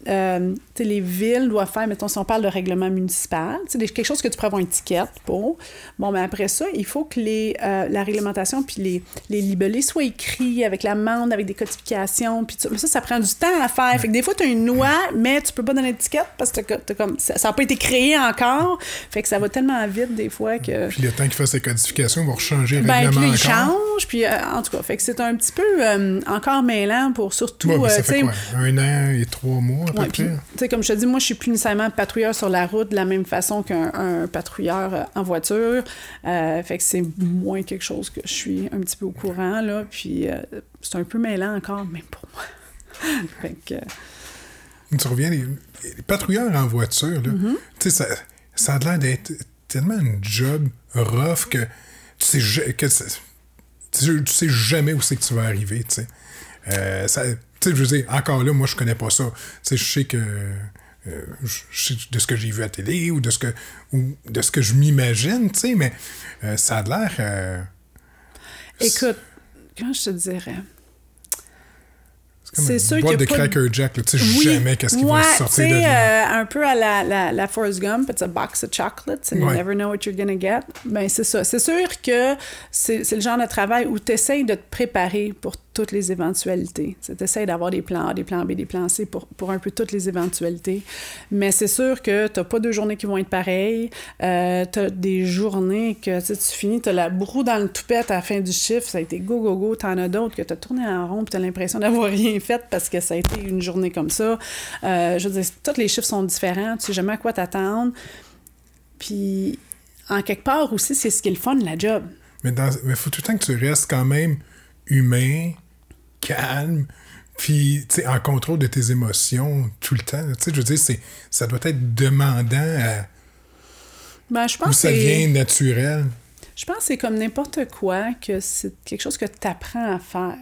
euh, les villes doivent faire, mettons, si on parle de règlement municipal, sais, quelque chose que tu pourrais avoir une étiquette pour. Bon, mais après ça, il faut que les, euh, la réglementation puis les, les libellés soient écrits avec l'amende, avec des codifications, puis ça, ça prend du temps à faire. Fait que des fois, tu as une loi, mais tu peux pas donner d'étiquette parce que t'as comme, ça n'a pas été créé encore. Fait que ça va tellement vite des fois que... Puis le temps qu'il fasse ces codifications, va changer le ben, règlement puis encore. il change, puis euh, en tout cas, fait que c'est un petit peu euh, encore mêlant pour surtout... Ouais, mais ça euh, fait quoi? Un an et trois mois, Ouais, puis, près? tu sais, comme je te dis, moi, je suis plus nécessairement patrouilleur sur la route de la même façon qu'un un patrouilleur euh, en voiture. Euh, fait que c'est moins quelque chose que je suis un petit peu au courant, là. Puis euh, c'est un peu mêlant encore, même pour moi. fait que... Tu reviens, les, les patrouilleurs en voiture, là, Mm-hmm. tu sais, ça, ça a l'air d'être tellement un job rough que tu sais, que tu sais, tu sais jamais où c'est que tu vas arriver, tu sais. Euh, ça- tu sais, je veux dire, encore là, moi, je connais pas ça. Tu sais, je sais que... euh, je de ce que j'ai vu à la télé ou de ce que, ou de ce que je m'imagine, tu sais, mais euh, ça a l'air... euh, Écoute, comment je te dirais? c'est sûr qu'il de y a pas de- Cracker Jack, là, tu sais Oui. jamais qu'est-ce qui ouais, va sortir de là. euh, un peu à la, la, la Forrest Gump, it's a box of chocolates and you Ouais. never know what you're gonna get. Ben, c'est ça. C'est sûr que c'est c'est le genre de travail où tu essayes de te préparer pour toutes les éventualités. Tu essayes d'avoir des plans A, des plans B, des plans C pour, pour un peu toutes les éventualités. Mais c'est sûr que tu pas deux journées qui vont être pareilles. Euh, tu as des journées que tu finis, tu as la broue dans le toupette à la fin du chiffre, ça a été go, go, go. Tu en as d'autres que tu as tourné en rond tu as l'impression d'avoir rien fait parce que ça a été une journée comme ça. Euh, je veux dire, tous les chiffres sont différents, tu sais jamais à quoi t'attendre. Puis, en quelque part aussi, c'est ce qui est le fun la job. Mais il faut tout le temps que tu restes quand même humain, calme, puis en contrôle de tes émotions tout le temps. Tu sais, je veux dire, c'est, ça doit être demandant à, Ben, je où pense que ça c'est- vient naturel. Je pense que c'est comme n'importe quoi, que c'est quelque chose que tu apprends à faire.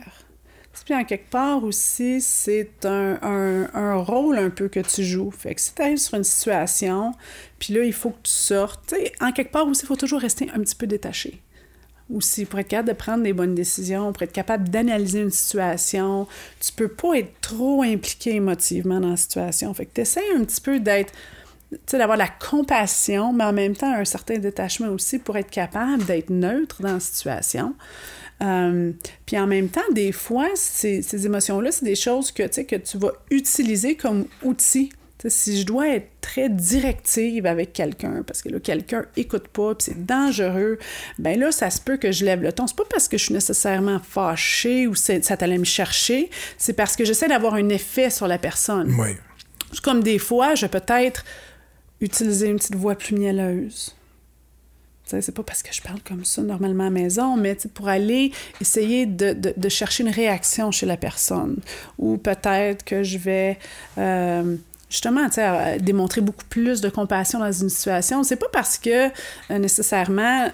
Puis en quelque part aussi, c'est un, un- un rôle un peu que tu joues. Fait que si tu arrives sur une situation, puis là, il faut que tu sortes. en quelque part aussi, il faut toujours rester un petit peu détaché. Aussi, pour être capable de prendre des bonnes décisions, pour être capable d'analyser une situation, tu peux pas être trop impliqué émotivement dans la situation. Fait que tu essaies un petit peu d'être d'avoir la compassion, mais en même temps un certain détachement aussi pour être capable d'être neutre dans la situation. Euh, puis en même temps, des fois, ces, émotions-là, c'est des choses que, que tu vas utiliser comme outil. Si je dois être très directive avec quelqu'un, parce que là, quelqu'un écoute pas, puis c'est dangereux, ben là, ça se peut que je lève le ton. C'est pas parce que je suis nécessairement fâchée ou ça t'allait me chercher, c'est parce que j'essaie d'avoir un effet sur la personne. Oui. Comme des fois, je peux peut-être utiliser une petite voix plus mielleuse. C'est pas parce que je parle comme ça normalement à la maison, mais pour aller essayer de, de- de chercher une réaction chez la personne. Ou peut-être que je vais euh, justement démontrer beaucoup plus de compassion dans une situation. C'est pas parce que euh, nécessairement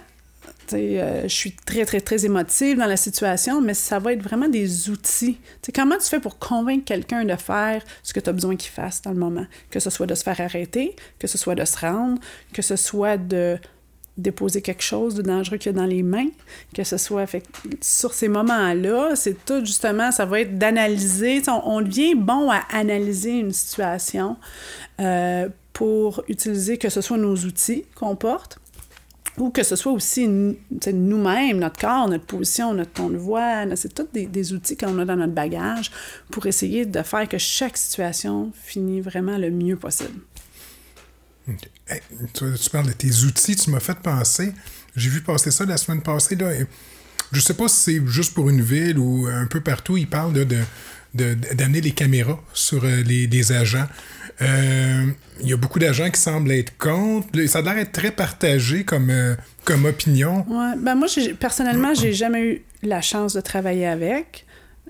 euh, je suis très, très, très émotive dans la situation, mais ça va être vraiment des outils. Tu sais, comment tu fais pour convaincre quelqu'un de faire ce que tu as besoin qu'il fasse dans le moment? Que ce soit de se faire arrêter, que ce soit de se rendre, que ce soit de déposer quelque chose de dangereux qu'il y a dans les mains, que ce soit sur ces moments-là, c'est tout justement, ça va être d'analyser, on, devient bon à analyser une situation euh, pour utiliser que ce soit nos outils qu'on porte, ou que ce soit aussi nous-mêmes, notre corps, notre position, notre ton de voix, c'est tous des, des outils qu'on a dans notre bagage pour essayer de faire que chaque situation finisse vraiment le mieux possible. Tu, parles de tes outils, tu m'as fait penser. J'ai vu passer ça la semaine passée. Là, et je sais pas si c'est juste pour une ville ou un peu partout, ils parlent de, de- d'amener les caméras sur euh, les, agents. Euh, Il y a beaucoup d'agents qui semblent être contre. Ça a l'air d'être très partagé comme, euh, comme opinion. Ouais, ben moi, personnellement, j'ai jamais eu la chance de travailler avec.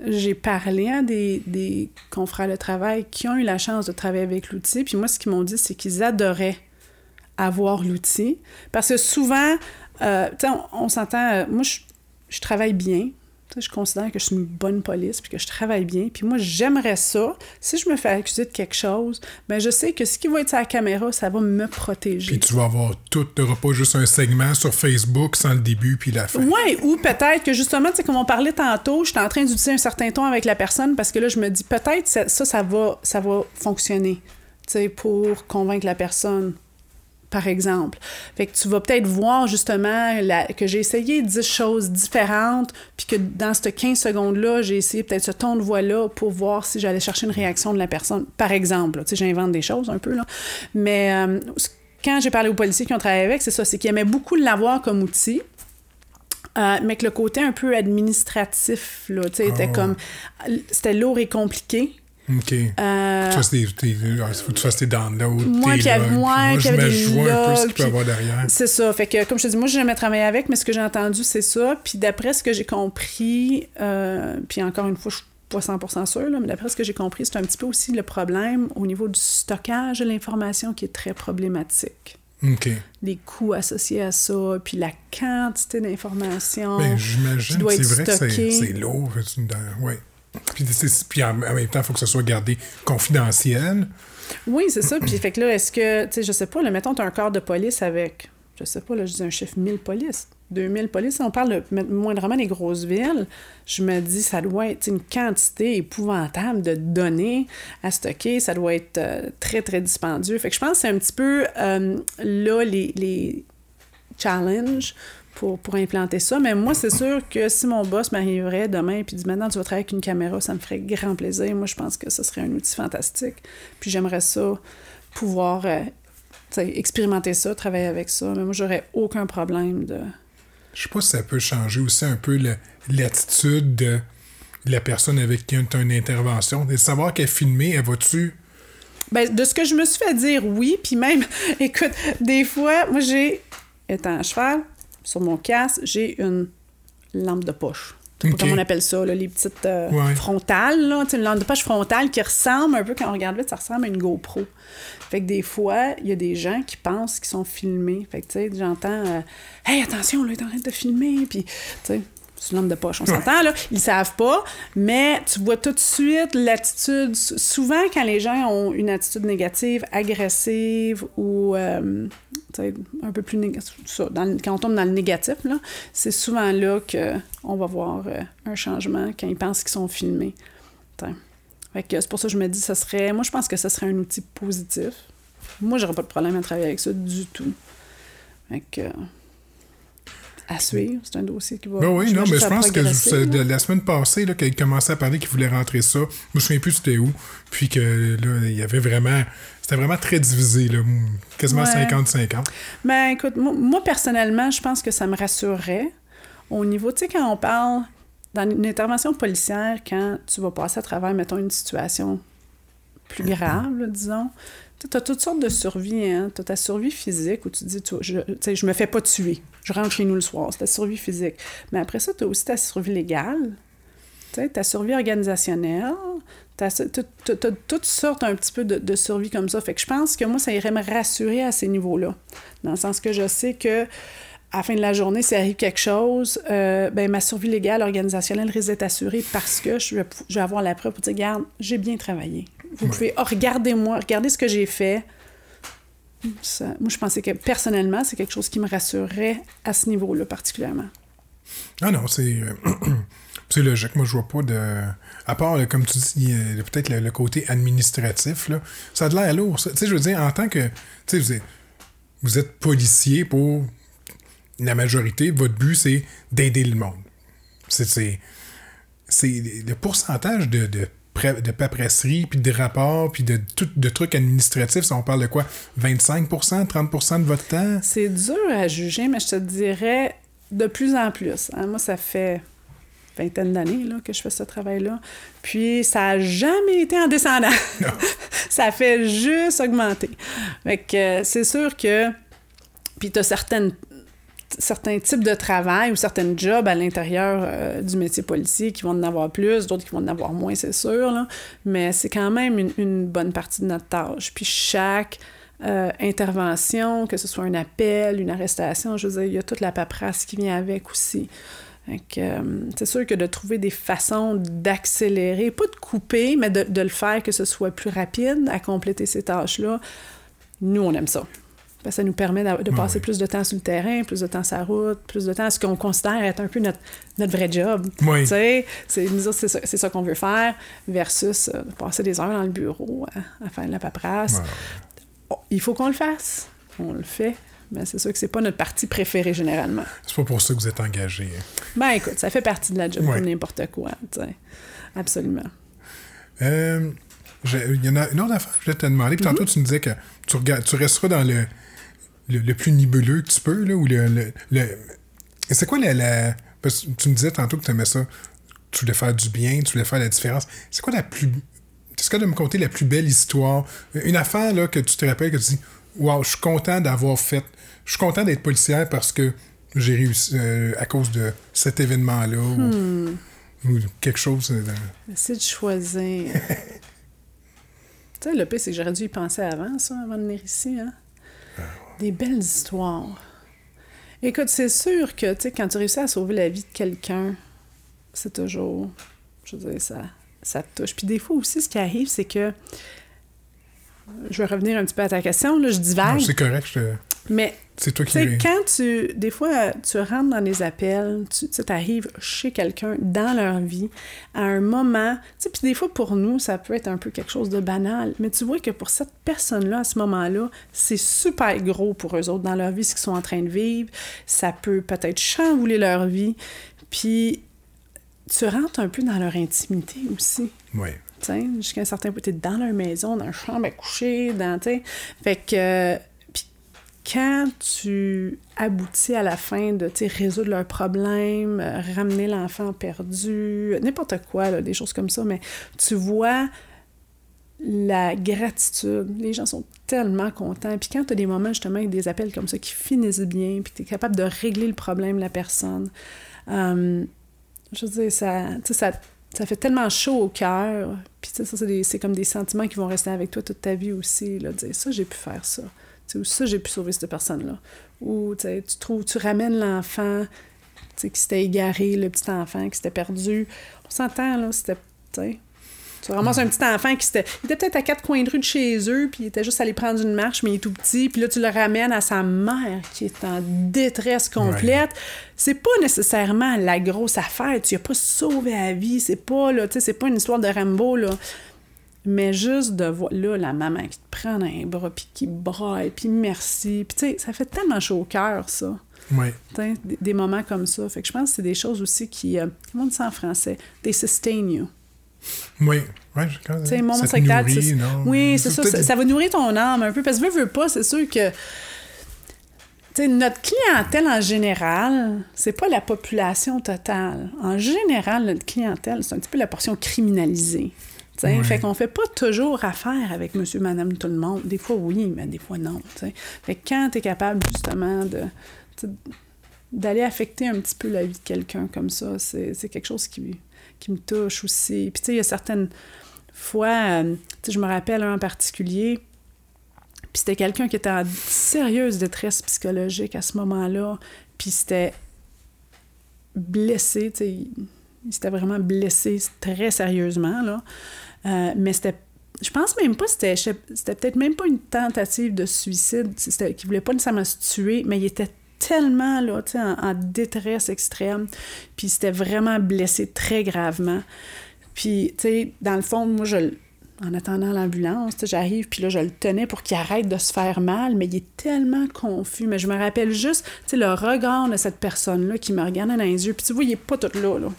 J'ai parlé à des, des confrères de travail qui ont eu la chance de travailler avec l'outil. Puis moi, ce qu'ils m'ont dit, c'est qu'ils adoraient avoir l'outil. Parce que souvent, euh, on, on s'entend, euh, moi, je, je travaille bien. Je considère que je suis une bonne police puis que je travaille bien. Puis moi, j'aimerais ça. Si je me fais accuser de quelque chose, ben je sais que ce qui va être sur la caméra, ça va me protéger. Puis tu vas avoir tout. Tu n'auras pas juste un segment sur Facebook sans le début puis la fin. Oui, ou peut-être que justement, tu sais, comme on parlait tantôt, je suis en train d'utiliser un certain ton avec la personne parce que là, je me dis peut-être ça, ça, ça va, ça va fonctionner pour convaincre la personne par exemple. Fait que tu vas peut-être voir justement que j'ai essayé 10 choses différentes, puis que dans ces 15 secondes-là, j'ai essayé peut-être ce ton de voix-là pour voir si j'allais chercher une réaction de la personne. Par exemple, tu sais, j'invente des choses un peu, là. Mais euh, quand j'ai parlé aux policiers qui ont travaillé avec, c'est ça, c'est qu'ils aimaient beaucoup l'avoir comme outil. Euh, mais que le côté un peu administratif, là, tu sais, était ah. comme... C'était lourd et compliqué. OK. Euh, tu fasses des, faut que tu fasses tes downloads, moi tes qui avait, logs. Moi, moi des vois un peu ce qu'il puis- peut avoir derrière. C'est ça. Fait que, comme je te dis, moi, j'ai jamais travaillé avec, mais ce que j'ai entendu, c'est ça. Puis d'après ce que j'ai compris, euh, puis encore une fois, je suis pas 100% sûre, là, mais d'après ce que j'ai compris, c'est un petit peu aussi le problème au niveau du stockage de l'information qui est très problématique. OK. Les coûts associés à ça, puis la quantité d'informations. Ben, j'imagine, c'est vrai que c'est lourd. Ouais. Puis, puis en, même temps, il faut que ça soit gardé confidentiel. Oui, c'est ça. Puis fait que là, est-ce que, tu sais, je sais pas, là, mettons, tu as un corps de police avec, je sais pas, là, je dis un chiffre 1000 polices, 2000 polices. On parle de moindrement des grosses villes. Je me dis, ça doit être une quantité épouvantable de données à stocker. Ça doit être euh, très, très dispendieux. Fait que je pense que c'est un petit peu euh, là les, les challenges pour, pour implanter ça. Mais moi, c'est sûr que si mon boss m'arriverait demain et dit maintenant tu vas travailler avec une caméra, ça me ferait grand plaisir. Moi, je pense que ce serait un outil fantastique. Puis j'aimerais ça pouvoir euh, expérimenter ça, travailler avec ça. Mais moi, j'aurais aucun problème de. Je sais pas si ça peut changer aussi un peu l'attitude de la personne avec qui tu as une intervention. De savoir qu'elle est filmée, elle va-tu? Ben, de ce que je me suis fait dire, oui. Puis même, écoute, des fois, moi, j'ai, étant à cheval, sur mon casque, j'ai une lampe de poche. Je sais Ok. pas comment on appelle ça, là, les petites euh, Ouais. frontales, là, une lampe de poche frontale qui ressemble un peu, quand on regarde vite, ça ressemble à une GoPro. Fait que des fois, il y a des gens qui pensent qu'ils sont filmés. Fait que, tu sais, j'entends euh, Hey, attention, là, il est en train de te filmer. Puis, tu sais, c'est une lampe de poche, on s'entend, là. Ils savent pas, mais tu vois tout de suite l'attitude. Souvent, quand les gens ont une attitude négative, agressive ou euh, un peu plus négative, quand on tombe dans le négatif, là, c'est souvent là qu'on va voir euh, un changement quand ils pensent qu'ils sont filmés. Fait que c'est pour ça que je me dis, ça serait. Moi, je pense que ça serait un outil positif. Moi, j'aurais pas de problème à travailler avec ça du tout. Fait que. À suivre, c'est un dossier qui va. Ben oui, non, mais je pense que là. la semaine passée, là, qu'il commençait à parler qu'il voulait rentrer ça. Je me souviens plus c'était où. Puis que là, il y avait vraiment. C'était vraiment très divisé, là, quasiment Ouais. 50-50. Ben écoute, moi, moi, personnellement, je pense que ça me rassurerait au niveau, tu sais, quand on parle dans une intervention policière, quand tu vas passer à travers, mettons, une situation plus grave, là, disons, tu as toutes sortes de survies. Hein? Tu as ta survie physique où tu te dis, tu, je, je me fais pas tuer. Je rentre chez nous le soir. C'est ta survie physique. Mais après ça, tu as aussi ta survie légale, ta survie organisationnelle. T'as toutes sortes un petit peu de, de survie comme ça. Fait que je pense que moi, ça irait me rassurer à ces niveaux-là. Dans le sens que je sais que à la fin de la journée, s'il arrive quelque chose, euh, ben, ma survie légale, organisationnelle risque d'être assurée parce que je vais, pou- je vais avoir la preuve pour dire, regarde, j'ai bien travaillé. Vous pouvez, oh, regardez-moi, regardez ce que j'ai fait. Moi, je pensais que personnellement, c'est quelque chose qui me rassurerait à ce niveau-là particulièrement. Ah non, c'est. euh, c'est logique. Moi, je vois pas de. À part, là, comme tu dis, a peut-être le, côté administratif, là. Ça a de l'air lourd. Tu sais, je veux dire, en tant que. Tu sais, vous êtes, vous êtes policier pour la majorité. Votre but, c'est d'aider le monde. C'est. Le pourcentage de. de de paperasserie, puis de rapports, puis de, tout- de trucs administratifs, ça, on parle de quoi? 25%, 30% de votre temps? C'est dur à juger, mais je te dirais de plus en plus. hein. Moi, ça fait vingtaine d'années là, que je fais ce travail-là. Puis ça n'a jamais été en descendant. Ça fait juste augmenter. Fait que euh, c'est sûr que. Puis tu as certaines certains types de travail ou certains jobs à l'intérieur euh, du métier policier qui vont en avoir plus, d'autres qui vont en avoir moins, c'est sûr, là. mais c'est quand même une, bonne partie de notre tâche. Puis chaque euh, intervention, que ce soit un appel, une arrestation, je veux dire, il y a toute la paperasse qui vient avec aussi. euh, c'est sûr que de trouver des façons d'accélérer, pas de couper, mais de, le faire que ce soit plus rapide à compléter ces tâches-là, nous, on aime ça. Parce que ça nous permet de, passer plus de temps sur le terrain, plus de temps sur la route, plus de temps à ce qu'on considère être un peu notre, notre vrai job. Oui. C'est, c'est ça, ça qu'on veut faire versus euh, passer des heures dans le bureau à, faire de la paperasse. il faut qu'on le fasse. On le fait. Mais c'est sûr que c'est pas notre partie préférée généralement. C'est pas pour ça que vous êtes engagé. Hein. Ben écoute, ça fait partie de la job comme n'importe quoi. Absolument. Euh, il y en a une autre affaire que je voulais te demander. Puis tantôt, mm-hmm. tu me disais que tu, regardes, tu resteras dans le, le, plus nibuleux que tu peux, là, ou le. le, C'est quoi la, Parce que tu me disais tantôt que tu aimais ça. Tu voulais faire du bien, tu voulais faire la différence. C'est quoi la plus. Est-ce que de me conter la plus belle histoire? Une affaire là, que tu te rappelles que tu dis Waouh, je suis content d'avoir fait. Je suis content d'être policière parce que j'ai réussi euh, à cause de cet événement-là. Ou, hmm. quelque chose. De... Essayer de choisir. Tu sais, le pire, c'est que j'aurais dû y penser avant, ça, avant de venir ici. Hein? Des belles histoires. Écoute, c'est sûr que, tu sais, quand tu réussis à sauver la vie de quelqu'un, c'est toujours. Je veux dire, ça, ça te touche. Puis des fois aussi, ce qui arrive, c'est que. Je vais revenir un petit peu à ta question, là, je divague. C'est correct, je Mais c'est toi qui. quand tu. Des fois, tu rentres dans des appels, tu arrives chez quelqu'un dans leur vie à un moment. Puis des fois, pour nous, ça peut être un peu quelque chose de banal. Mais tu vois que pour cette personne-là, à ce moment-là, c'est super gros pour eux autres dans leur vie, ce qu'ils sont en train de vivre. Ça peut peut-être chambouler leur vie. Puis tu rentres un peu dans leur intimité aussi. Oui. Jusqu'à un certain point, tu es dans leur maison, dans leur chambre à coucher, dans. Fait que quand tu aboutis à la fin de résoudre leurs problèmes, euh, ramener l'enfant perdu, n'importe quoi, des choses comme ça, mais tu vois la gratitude. Les gens sont tellement contents. Puis quand tu as des moments justement avec des appels comme ça qui finissent bien, puis tu es capable de régler le problème de la personne, euh, je veux dire, ça, ça, fait tellement chaud au cœur. Puis ça, c'est comme des sentiments qui vont rester avec toi toute ta vie aussi. Là, dire ça, j'ai pu faire ça ça, j'ai pu sauver cette personne-là. Ou tu trouves, tu ramènes l'enfant qui s'était égaré, le petit enfant qui s'était perdu. On s'entend, là, c'était. Tu ramasses un petit enfant qui était, il était peut-être à quatre coins de rue de chez eux, puis il était juste allé prendre une marche, mais il est tout petit, puis là, tu le ramènes à sa mère qui est en détresse complète. C'est pas nécessairement la grosse affaire, tu n'as pas sauvé la vie, c'est pas, là, tu sais, c'est pas une histoire de Rambo, là. Mais juste de voir, là, la maman qui te prend dans les bras, puis qui braille, puis merci. Puis, tu sais, ça fait tellement chaud au cœur, ça. Oui. Des, des, moments comme ça. Fait que je pense que c'est des choses aussi qui. Euh, comment on dit ça en français? They sustain you. Oui, oui, je sais, mon ça nourrit, non, Oui, c'est ça, ça, va nourrir ton âme un peu. Parce que veux, veux pas, c'est sûr que. sais, notre clientèle en général, c'est pas la population totale. En général, notre clientèle, c'est un petit peu la portion criminalisée. Fait qu'on fait pas toujours affaire avec monsieur, madame, tout le monde. Des fois, oui, mais des fois, non. Fait que quand tu es capable, justement, de d'aller affecter un petit peu la vie de quelqu'un comme ça, c'est quelque chose qui, qui me touche aussi. Puis, tu sais, il y a certaines fois, euh, sais, je me rappelle un en particulier, puis c'était quelqu'un qui était en sérieuse détresse psychologique à ce moment-là, puis c'était blessé, tu sais, il s'était vraiment blessé très sérieusement, là. Euh, mais c'était je pense même pas c'était c'était peut-être même pas une tentative de suicide c'était qu'il voulait pas nécessairement se tuer mais il était tellement là en, détresse extrême puis c'était vraiment blessé très gravement puis tu sais dans le fond moi je en attendant l'ambulance, j'arrive, puis là, je le tenais pour qu'il arrête de se faire mal, mais il est tellement confus. Mais je me rappelle juste, tu le regard de cette personne-là qui me regarde dans les yeux, puis tu vois, il est pas tout là, là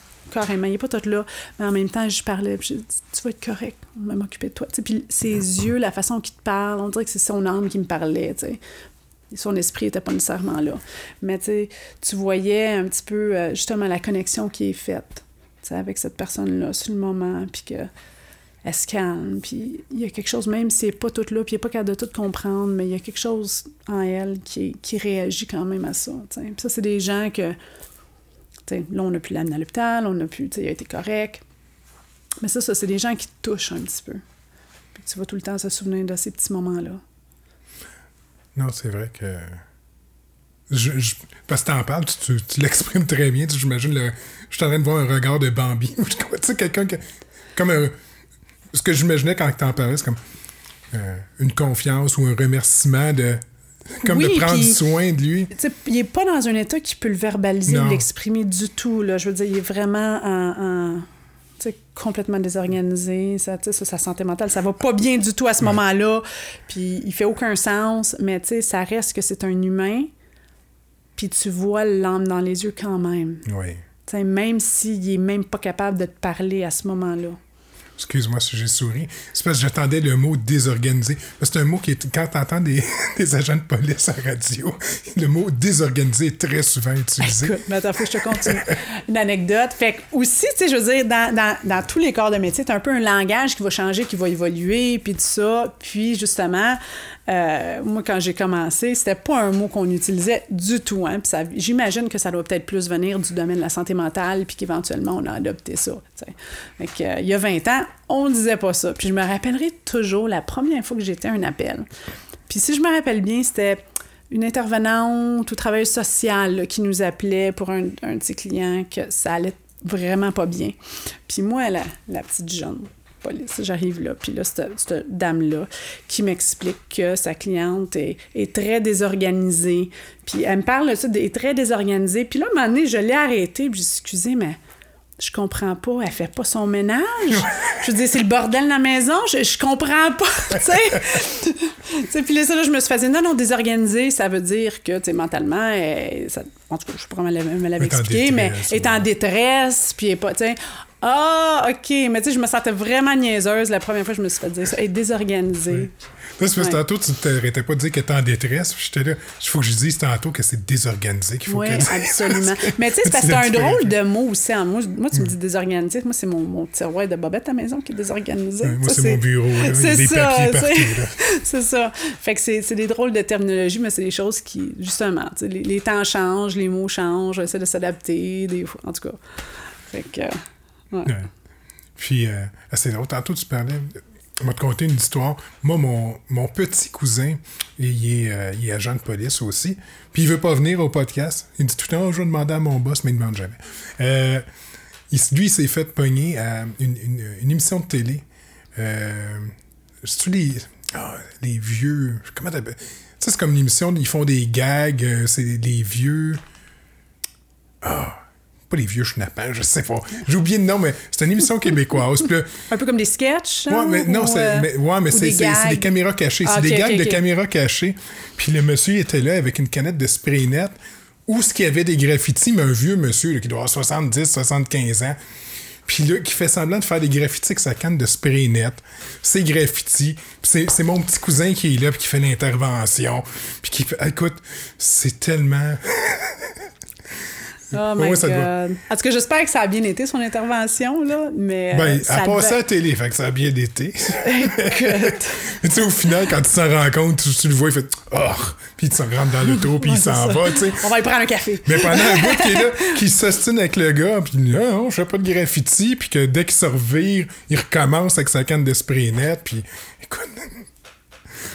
carrément. Il n'est pas tout là. Mais en même temps, je parlais, puis je dis, tu vas être correct, on va m'occuper de toi. puis ses yeux, la façon qu'il te parle, on dirait que c'est son âme qui me parlait. Son esprit n'était pas nécessairement là. Mais tu voyais un petit peu euh, justement la connexion qui est faite avec cette personne-là sur le moment, puis que elle se calme, puis il y a quelque chose, même si c'est pas tout là, puis il n'est pas capable de tout comprendre, mais il y a quelque chose en elle qui, qui réagit quand même à ça. Puis ça, c'est des gens que là, on a pu l'amener à l'hôpital, on a pu, il a été correct. Mais ça, ça c'est des gens qui te touchent un petit peu. Tu vas tout le temps se souvenir de ces petits moments-là. Non, c'est vrai que parce que t'en parles, tu, l'exprimes très bien. J'imagine le. Je suis en train de voir un regard de Bambi. tu sais, quelqu'un qui. Comme un. Ce que j'imaginais quand t'en parlais, c'est comme euh, une confiance ou un remerciement de. Comme Oui, de prendre soin de lui. Il est pas dans un état qui peut le verbaliser l'exprimer du tout. Là. Je veux dire, il est vraiment en, complètement désorganisé. Ça, sa santé mentale, ça va pas bien du tout à ce moment-là. Puis il fait aucun sens, mais tu sais, ça reste que c'est un humain. Puis tu vois l'âme dans les yeux quand même. Oui. Même s'il est même pas capable de te parler à ce moment-là. Excuse-moi si j'ai souri. C'est parce que j'attendais le mot désorganisé. C'est un mot qui est. Quand tu entends des, des agents de police à radio, le mot désorganisé est très souvent utilisé. Écoute, mais attends, faut que je te continue. Une anecdote. Fait que aussi, tu sais, je veux dire, dans, dans, dans tous les corps de métier, c'est un peu un langage qui va changer, qui va évoluer, puis tout ça. Puis justement, euh, moi, quand j'ai commencé, c'était pas un mot qu'on utilisait du tout. Hein, j'imagine que ça doit peut-être plus venir du domaine de la santé mentale, puis qu'éventuellement, on a adopté ça. Fait euh, il y a 20 ans, on disait pas ça. Puis je me rappellerai toujours la première fois que j'étais à un appel. Puis si je me rappelle bien, c'était une intervenante ou travailleuse sociale qui nous appelait pour un, un de ses clients que ça allait vraiment pas bien. Puis moi, la, la petite jeune police, j'arrive là, puis là, cette, cette dame-là qui m'explique que sa cliente est, est très désorganisée. Puis elle me parle de ça, est très désorganisée. Puis là, à un moment donné, je l'ai arrêtée, puis j'ai dit, excusez, mais je comprends pas, elle fait pas son ménage. je dire, c'est le bordel dans la maison, je, je comprends pas, tu sais. Puis là, ça, là, je me suis fait dire, non, non, désorganisé, ça veut dire que, tu sais, mentalement, elle- ça- en tout cas, je pourrais me en expliqué, mais est en détresse, puis elle est pas, tu sais, ah, OK, mais tu sais, je me sentais vraiment niaiseuse la première fois que je me suis fait dire ça, est désorganisée. C'est parce que tantôt, tu t'arrêtais pas de dire qu'elle était en détresse. puis J'étais là, il faut que je dise tantôt que c'est désorganisé, qu'il faut Oui, absolument. Mais tu sais, c'est parce que C'est un drôle de mot aussi. hein. Moi, moi, tu me dis désorganisé. Moi, c'est mon, mon tiroir de bobette à la maison qui est désorganisé. Moi, Ça, c'est mon bureau, là. Il y a C'est des ça, papiers tu sais. partout, là. c'est ça. Fait que c'est c'est des drôles de terminologie, mais c'est des choses qui, justement, les, les temps changent, les mots changent, on essaie de s'adapter, des fois, en tout cas. Fait que, euh, Ouais. Puis, euh, c'est drôle. Tantôt, tu parlais. On va te une histoire. Moi, mon, mon petit cousin, il est, euh, il est agent de police aussi. Puis, il veut pas venir au podcast. Il dit tout le temps, Oh, je vais demander à mon boss, mais il ne demande jamais. Euh, il- lui, il s'est fait pogner à une, une- une émission de télé. Euh, C'est-tu les, ah, les vieux. Comment t'appelles? Ça, c'est comme une émission, ils font des gags. euh, c'est des vieux. Ah, pas les vieux schnappants, je sais pas. J'ai oublié le nom, mais c'est une émission québécoise. Là, Un peu comme des sketchs. Ouais, hein, mais non, euh, mais, ouais, mais c'est des des caméras cachées. Ah, c'est des ok, gags de caméras cachées. Puis le monsieur était là avec une canette de spray net où ce qu'il y avait des graffitis, mais un vieux monsieur là, qui doit avoir 70, 75 ans. Puis là, qui fait semblant de faire des graffitis avec sa canne de spray net. C'est c'est c'est mon petit cousin qui est là, puis qui fait l'intervention. Puis qui fait. Écoute, c'est tellement. Oh my Ouais, ça doit- God. En tout cas, j'espère que ça a bien été, son intervention, là, mais... Ben, euh, à ça passer à devait- la télé, fait que ça a bien été. Écoute. Tu sais, au final, quand tu s'en rends compte, tu, tu le vois, il fait Oh! Puis il se rentre dans l'auto, puis Ouais, il s'en va, tu sais. On va aller prendre un café. Mais pendant un bout qu'il est là, qu'il s'ostine avec le gars, puis il dit Ah, non, je fais pas de graffiti, puis que dès qu'il se revire, il recommence avec sa canne de spray net, puis écoute.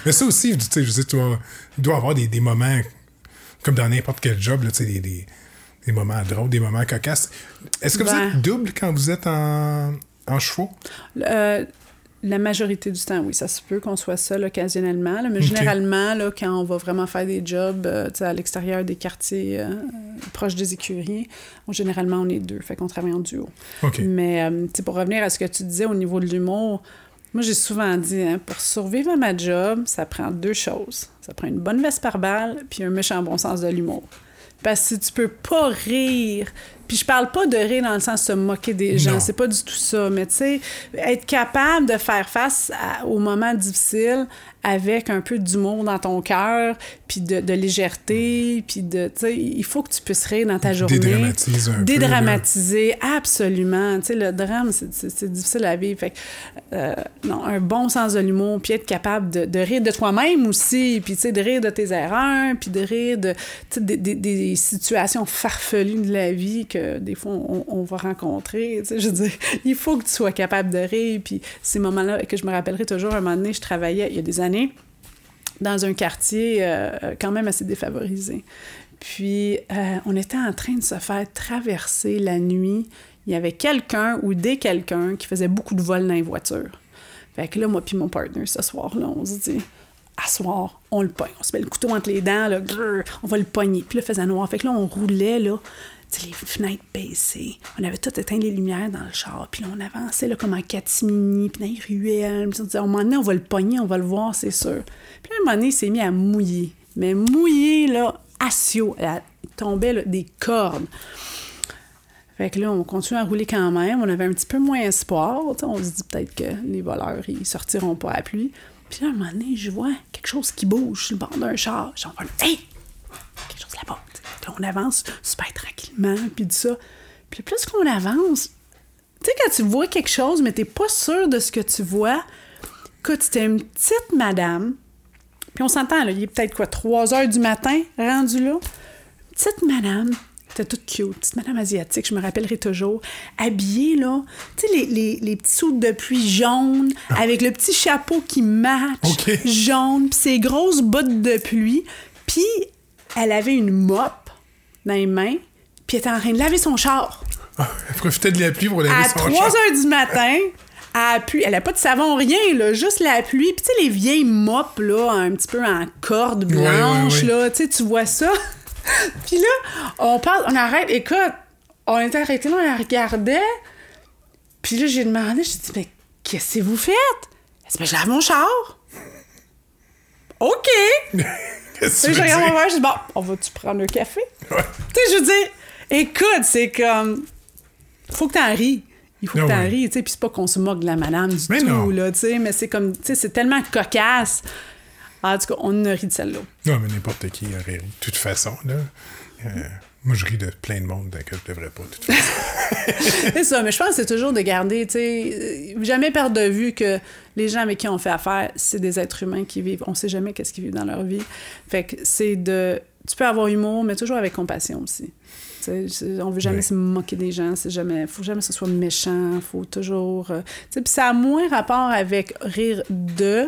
Mais ça aussi, tu sais, je dis, tu dois, il doit y avoir des, des moments, comme dans n'importe quel job, là, tu sais, des, des, des moments drôles, des moments cocasses. Est-ce que vous Ben. êtes double quand vous êtes en, en chevaux? Euh, la majorité du temps, oui, ça se peut qu'on soit seul occasionnellement, là, mais généralement, là, quand on va vraiment faire des jobs euh, à l'extérieur des quartiers euh, proches des écuries, on- généralement, on est deux, fait qu'on travaille en duo. Mais pour revenir à ce que tu disais au niveau de l'humour, moi, j'ai souvent dit, hein, pour survivre à ma job, ça prend deux choses. Ça prend une bonne veste par balle, puis un méchant bon sens de l'humour. Parce que tu peux pas rire, puis je parle pas de rire dans le sens de se moquer des gens, c'est pas du tout ça, mais tu sais, être capable de faire face à- aux moments difficiles avec un peu d'humour dans ton cœur, puis de, de légèreté, puis de, tu sais, il faut que tu puisses rire dans ta journée. Dédramatise un peu, Dédramatiser, absolument. Tu sais, le drame, c'est- difficile à vivre. Fait que, euh, non, un bon sens de l'humour, puis être capable de, de rire de toi-même aussi, puis tu sais, de rire de tes erreurs, puis de rire de, des, des- des situations farfelues de la vie des fois on, va rencontrer. Je veux dire, il faut que tu sois capable de rire, puis ces moments-là, que je me rappellerai toujours, un moment donné, je travaillais il y a des années dans un quartier euh, quand même assez défavorisé. Puis, euh, on était en train de se faire traverser la nuit. Il y avait quelqu'un ou des quelqu'un qui faisait beaucoup de vols dans les voitures. Fait que là, moi puis mon partner, ce soir-là, on se dit, à soir, on le pogne. On se met le couteau entre les dents, là, on va le pogner. Puis là, il faisait noir. Fait que là, on roulait, là, les fenêtres baissées. On avait tout éteint les lumières dans le char. Puis là, on avançait là, comme en catimini, puis dans les ruelles. On disait, à un moment donné, on va le pogner, on va le voir, c'est sûr. Puis là, un moment donné, il s'est mis à mouiller. Mais mouiller, là, assio. Il tombait des cordes. Fait que là, on continue à rouler quand même. On avait un petit peu moins espoir. On se dit peut-être que les voleurs, ils sortiront pas à pluie. Puis là, à un moment donné, je vois quelque chose qui bouge sur le bord d'un char. J'en vois, hey! Quelque chose là-bas. On avance super tranquillement, puis tout ça. Puis plus qu'on avance, tu sais, quand tu vois quelque chose, mais t'es pas sûr de ce que tu vois, écoute, c'était une petite madame. Puis on s'entend, là, il est peut-être quoi, 3 heures du matin, rendu là. Petite madame, était toute cute, petite madame asiatique, je me rappellerai toujours, habillée, là, tu sais, les, les, les petits sous de pluie jaunes, avec le petit chapeau qui match, jaune, puis ses grosses bottes de pluie. Puis elle avait une mop dans les mains, puis elle était en train de laver son char. Elle profitait de la pluie pour laver À son 3 char. heures du matin, à la pluie. Elle n'a pas de savon, rien, là, juste la pluie. Puis tu sais, les vieilles mops, là, un petit peu en corde Ouais, ouais, blanche, ouais. là, tu sais, tu vois ça. Puis là, on parle, on arrête, écoute, on était arrêtés là, on la regardait. Puis là, j'ai demandé, j'ai dit, mais qu'est-ce que vous faites? Elle dit, ben, je lave mon char. OK. Qu'est-ce que tu je veux regarde mon verre, je dis, bon, on va-tu prendre un café? Ouais. Tu sais, je veux dire, écoute, c'est comme. Faut que t'en ris. Il faut Ah que t'en ouais. ris, tu sais. Puis c'est pas qu'on se moque de la madame du Mais tout, non. là, tu sais. Mais c'est comme, tu sais, c'est tellement cocasse. En tout cas, on a ri de celle-là. Non, mais n'importe qui aurait ri. De toute façon, là. euh, moi, je ris de plein de monde que je devrais pas, façon. c'est ça, mais je pense que c'est toujours de garder, tu sais, euh, jamais perdre de vue que les gens avec qui on fait affaire, c'est des êtres humains qui vivent. On sait jamais qu'est-ce qu'ils vivent dans leur vie. Fait que c'est de. Tu peux avoir humour, mais toujours avec compassion aussi. On veut jamais Oui. se moquer des gens, c'est jamais, faut jamais que ce soit méchant, faut toujours. euh, tu sais, puis ça a moins rapport avec rire de,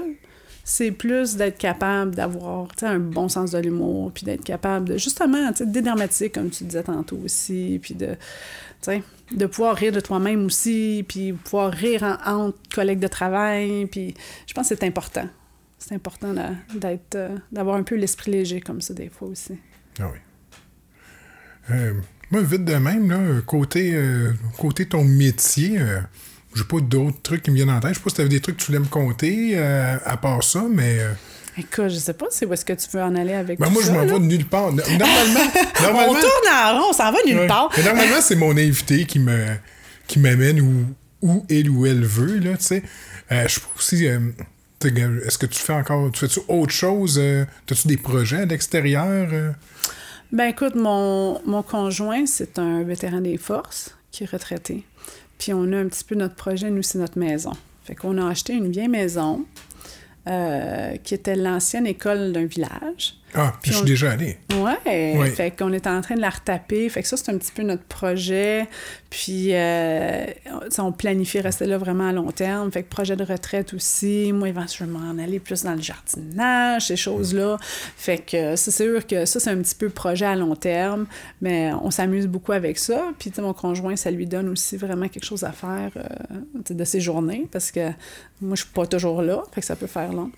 c'est plus d'être capable d'avoir un bon sens de l'humour, puis d'être capable de justement, dédramatiser, comme tu disais tantôt aussi, puis de, de pouvoir rire de toi-même aussi, puis pouvoir rire en- entre collègues de travail, puis je pense que c'est important. C'est important d'être, euh, d'avoir un peu l'esprit léger comme ça des fois aussi. Ah oui. Euh, moi, vite de même, là, côté, euh, côté ton métier, j'ai pas d'autres trucs qui me viennent en tête. Je sais pas si tu avais des trucs que tu voulais me compter euh, à part ça, mais. euh, Écoute, je sais pas, c'est où est-ce que tu veux en aller avec ben, tout moi, je ça, m'en vais de nulle part. No- Normalement, On tourne en rond, on s'en va nulle ouais. part. Mais normalement, c'est mon invité qui me qui m'amène où, où elle ou elle veut, là, tu sais. Euh, je sais pas sais, est-ce que tu fais encore. Tu fais-tu autre chose? euh, As-tu des projets à l'extérieur? Ben écoute, mon, mon conjoint, c'est un vétéran des forces qui est retraité. Puis on a un petit peu notre projet, nous, c'est notre maison. Fait qu'on a acheté une vieille maison euh, qui était l'ancienne école d'un village. Ah, puis je on- suis déjà allé. Ouais, Oui. fait qu'on est en train de la retaper. Fait que ça, c'est un petit peu notre projet. Puis, euh, on planifie rester là vraiment à long terme. Fait que projet de retraite aussi. Moi, éventuellement, en aller plus dans le jardinage, ces choses-là. Fait que c'est sûr que ça, c'est un petit peu projet à long terme. Mais on s'amuse beaucoup avec ça. Puis, tu sais, mon conjoint, ça lui donne aussi vraiment quelque chose à faire euh, de ses journées. Parce que moi, je suis pas toujours là. Fait que ça peut faire long.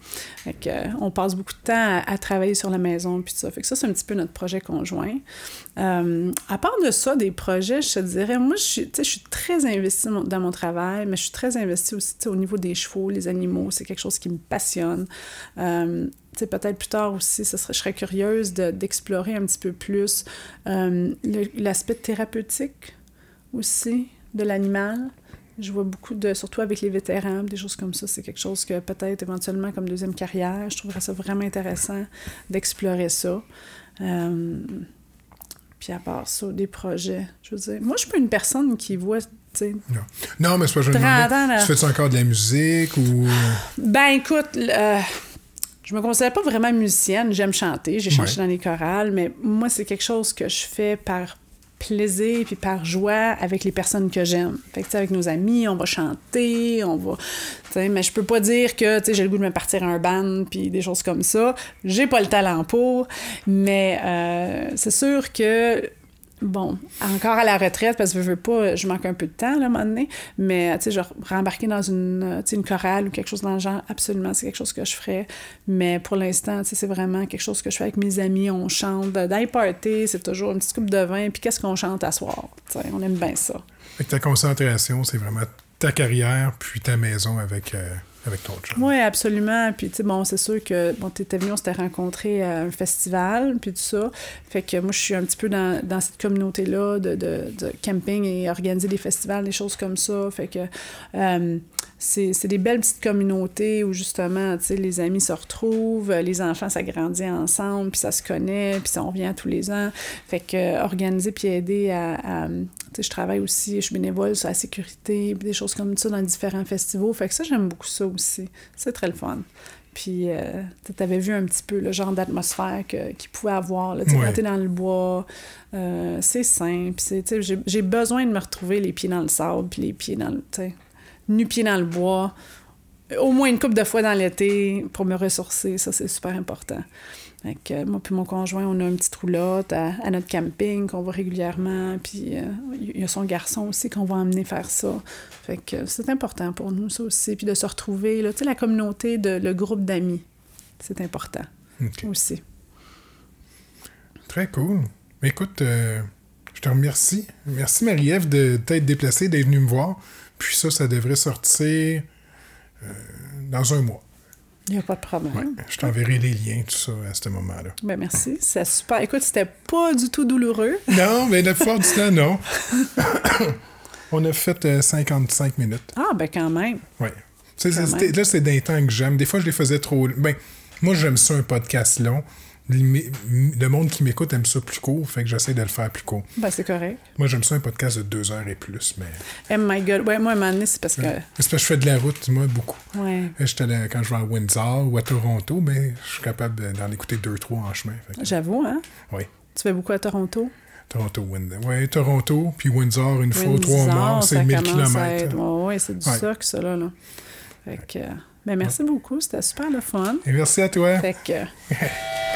Fait que, euh, on passe beaucoup de temps à, à travailler sur la maison puis ça. Fait que ça, c'est un petit peu notre projet conjoint. Euh, à part de ça, des projets, je te dirais, moi, je suis, très investie dans mon travail, mais je suis très investie aussi au niveau des chevaux, les animaux. C'est quelque chose qui me passionne. Euh, peut-être plus tard aussi, ce serait, je serais curieuse de- d'explorer un petit peu plus euh, l'aspect thérapeutique aussi de l'animal. Je vois beaucoup de, surtout avec les vétérans, des choses comme ça. C'est quelque chose que peut-être éventuellement comme deuxième carrière, je trouverais ça vraiment intéressant d'explorer ça. Euh, puis à part ça, des projets, je veux dire. Moi, je suis pas une personne qui voit. Non. Non, mais c'est pas je me 30 demandais, ans, là. Tu fais-tu encore de la musique ou? Ben écoute, euh, je me considère pas vraiment musicienne. J'aime chanter, j'ai chanté Ouais. dans les chorales, mais moi, c'est quelque chose que je fais par plaisir puis par joie avec les personnes que j'aime. Fait que, avec nos amis, on va chanter, on va... mais je peux pas dire que, j'ai le goût de me partir à un band puis des choses comme ça. J'ai pas le talent pour, mais euh, c'est sûr que bon, encore à la retraite, parce que je veux pas, je manque un peu de temps, à un moment donné, mais, tu sais, rembarquer dans une, euh, une chorale ou quelque chose dans le genre, absolument, c'est quelque chose que je ferais. Mais pour l'instant, tu sais, c'est vraiment quelque chose que je fais avec mes amis. On chante dans les c'est toujours une petite coupe de vin, puis qu'est-ce qu'on chante à soir? Tu sais, on aime bien ça. Fait que ta concentration, c'est vraiment ta carrière puis ta maison avec, euh, Oui, absolument. Puis, tu sais, bon, c'est sûr que, bon, tu étais venu, on s'était rencontrés à un festival, puis tout ça. Fait que moi, je suis un petit peu dans, cette communauté-là de camping et organiser des festivals, des choses comme ça. Fait que euh, c'est des belles petites communautés où, justement, tu sais, les amis se retrouvent, les enfants s'agrandissent ensemble, puis ça se connaît, puis ça, on revient tous les ans. Fait que euh, organiser puis aider à... à tu sais, je travaille aussi, je suis bénévole sur la sécurité, puis des choses comme ça dans différents festivals. Fait que ça, j'aime beaucoup ça aussi. C'est très le fun. Puis, euh, tu avais vu un petit peu le genre d'atmosphère qu'il pouvait avoir. Là, Tu sais, Ouais. quand dans le bois, euh, c'est simple. c'est- tu sais, J'ai j'ai besoin de me retrouver les pieds dans le sable, puis les pieds dans le. Sais, Nu-pieds dans le bois. Au moins une couple de fois dans l'été pour me ressourcer. Ça, c'est super important. Euh, moi puis mon conjoint, on a une petite roulotte à, à notre camping qu'on va régulièrement. Puis euh, il y a son garçon aussi qu'on va emmener faire ça. Fait que euh, c'est important pour nous, ça aussi. Puis de se retrouver, là, tu sais, la communauté, de, le groupe d'amis. C'est important aussi. Très cool. Écoute, euh, je te remercie. Merci Marie-Ève de t'être déplacée, d'être venue me voir. Puis ça, ça devrait sortir euh, dans un mois. Il n'y a pas de problème. Ouais. Je t'enverrai les liens, tout ça, à ce moment-là. Ben merci, c'est super. Écoute, c'était pas du tout douloureux. Non, mais la plupart du temps, non. On a fait euh, 55 minutes. Ah, ben quand même. Oui. Là, c'est d'un temps que j'aime. Des fois, je les faisais trop. Ben, moi, j'aime ça, un podcast long. Le monde qui m'écoute aime ça plus court, fait que j'essaie de le faire plus court. Ben c'est correct. Moi, j'aime ça, un podcast de deux heures et plus, mais. Oh my God. Ouais, moi, à un moment donné, c'est parce que... C'est parce que je fais de la route, moi, beaucoup. Ouais. Là, quand je vais à Windsor ou à Toronto, mais je suis capable d'en écouter deux, trois en chemin. Que- J'avoue, hein? oui. Tu fais beaucoup à Toronto? Toronto, Windsor. Oui, Toronto, puis Windsor, une fois ou trois Windsor, morts, c'est 1000 commence à km. Ouais, ouais, c'est du Ouais. soc, ça, là. là. Fait que... Ben merci beaucoup, c'était super le fun. Et merci à toi. Fait que...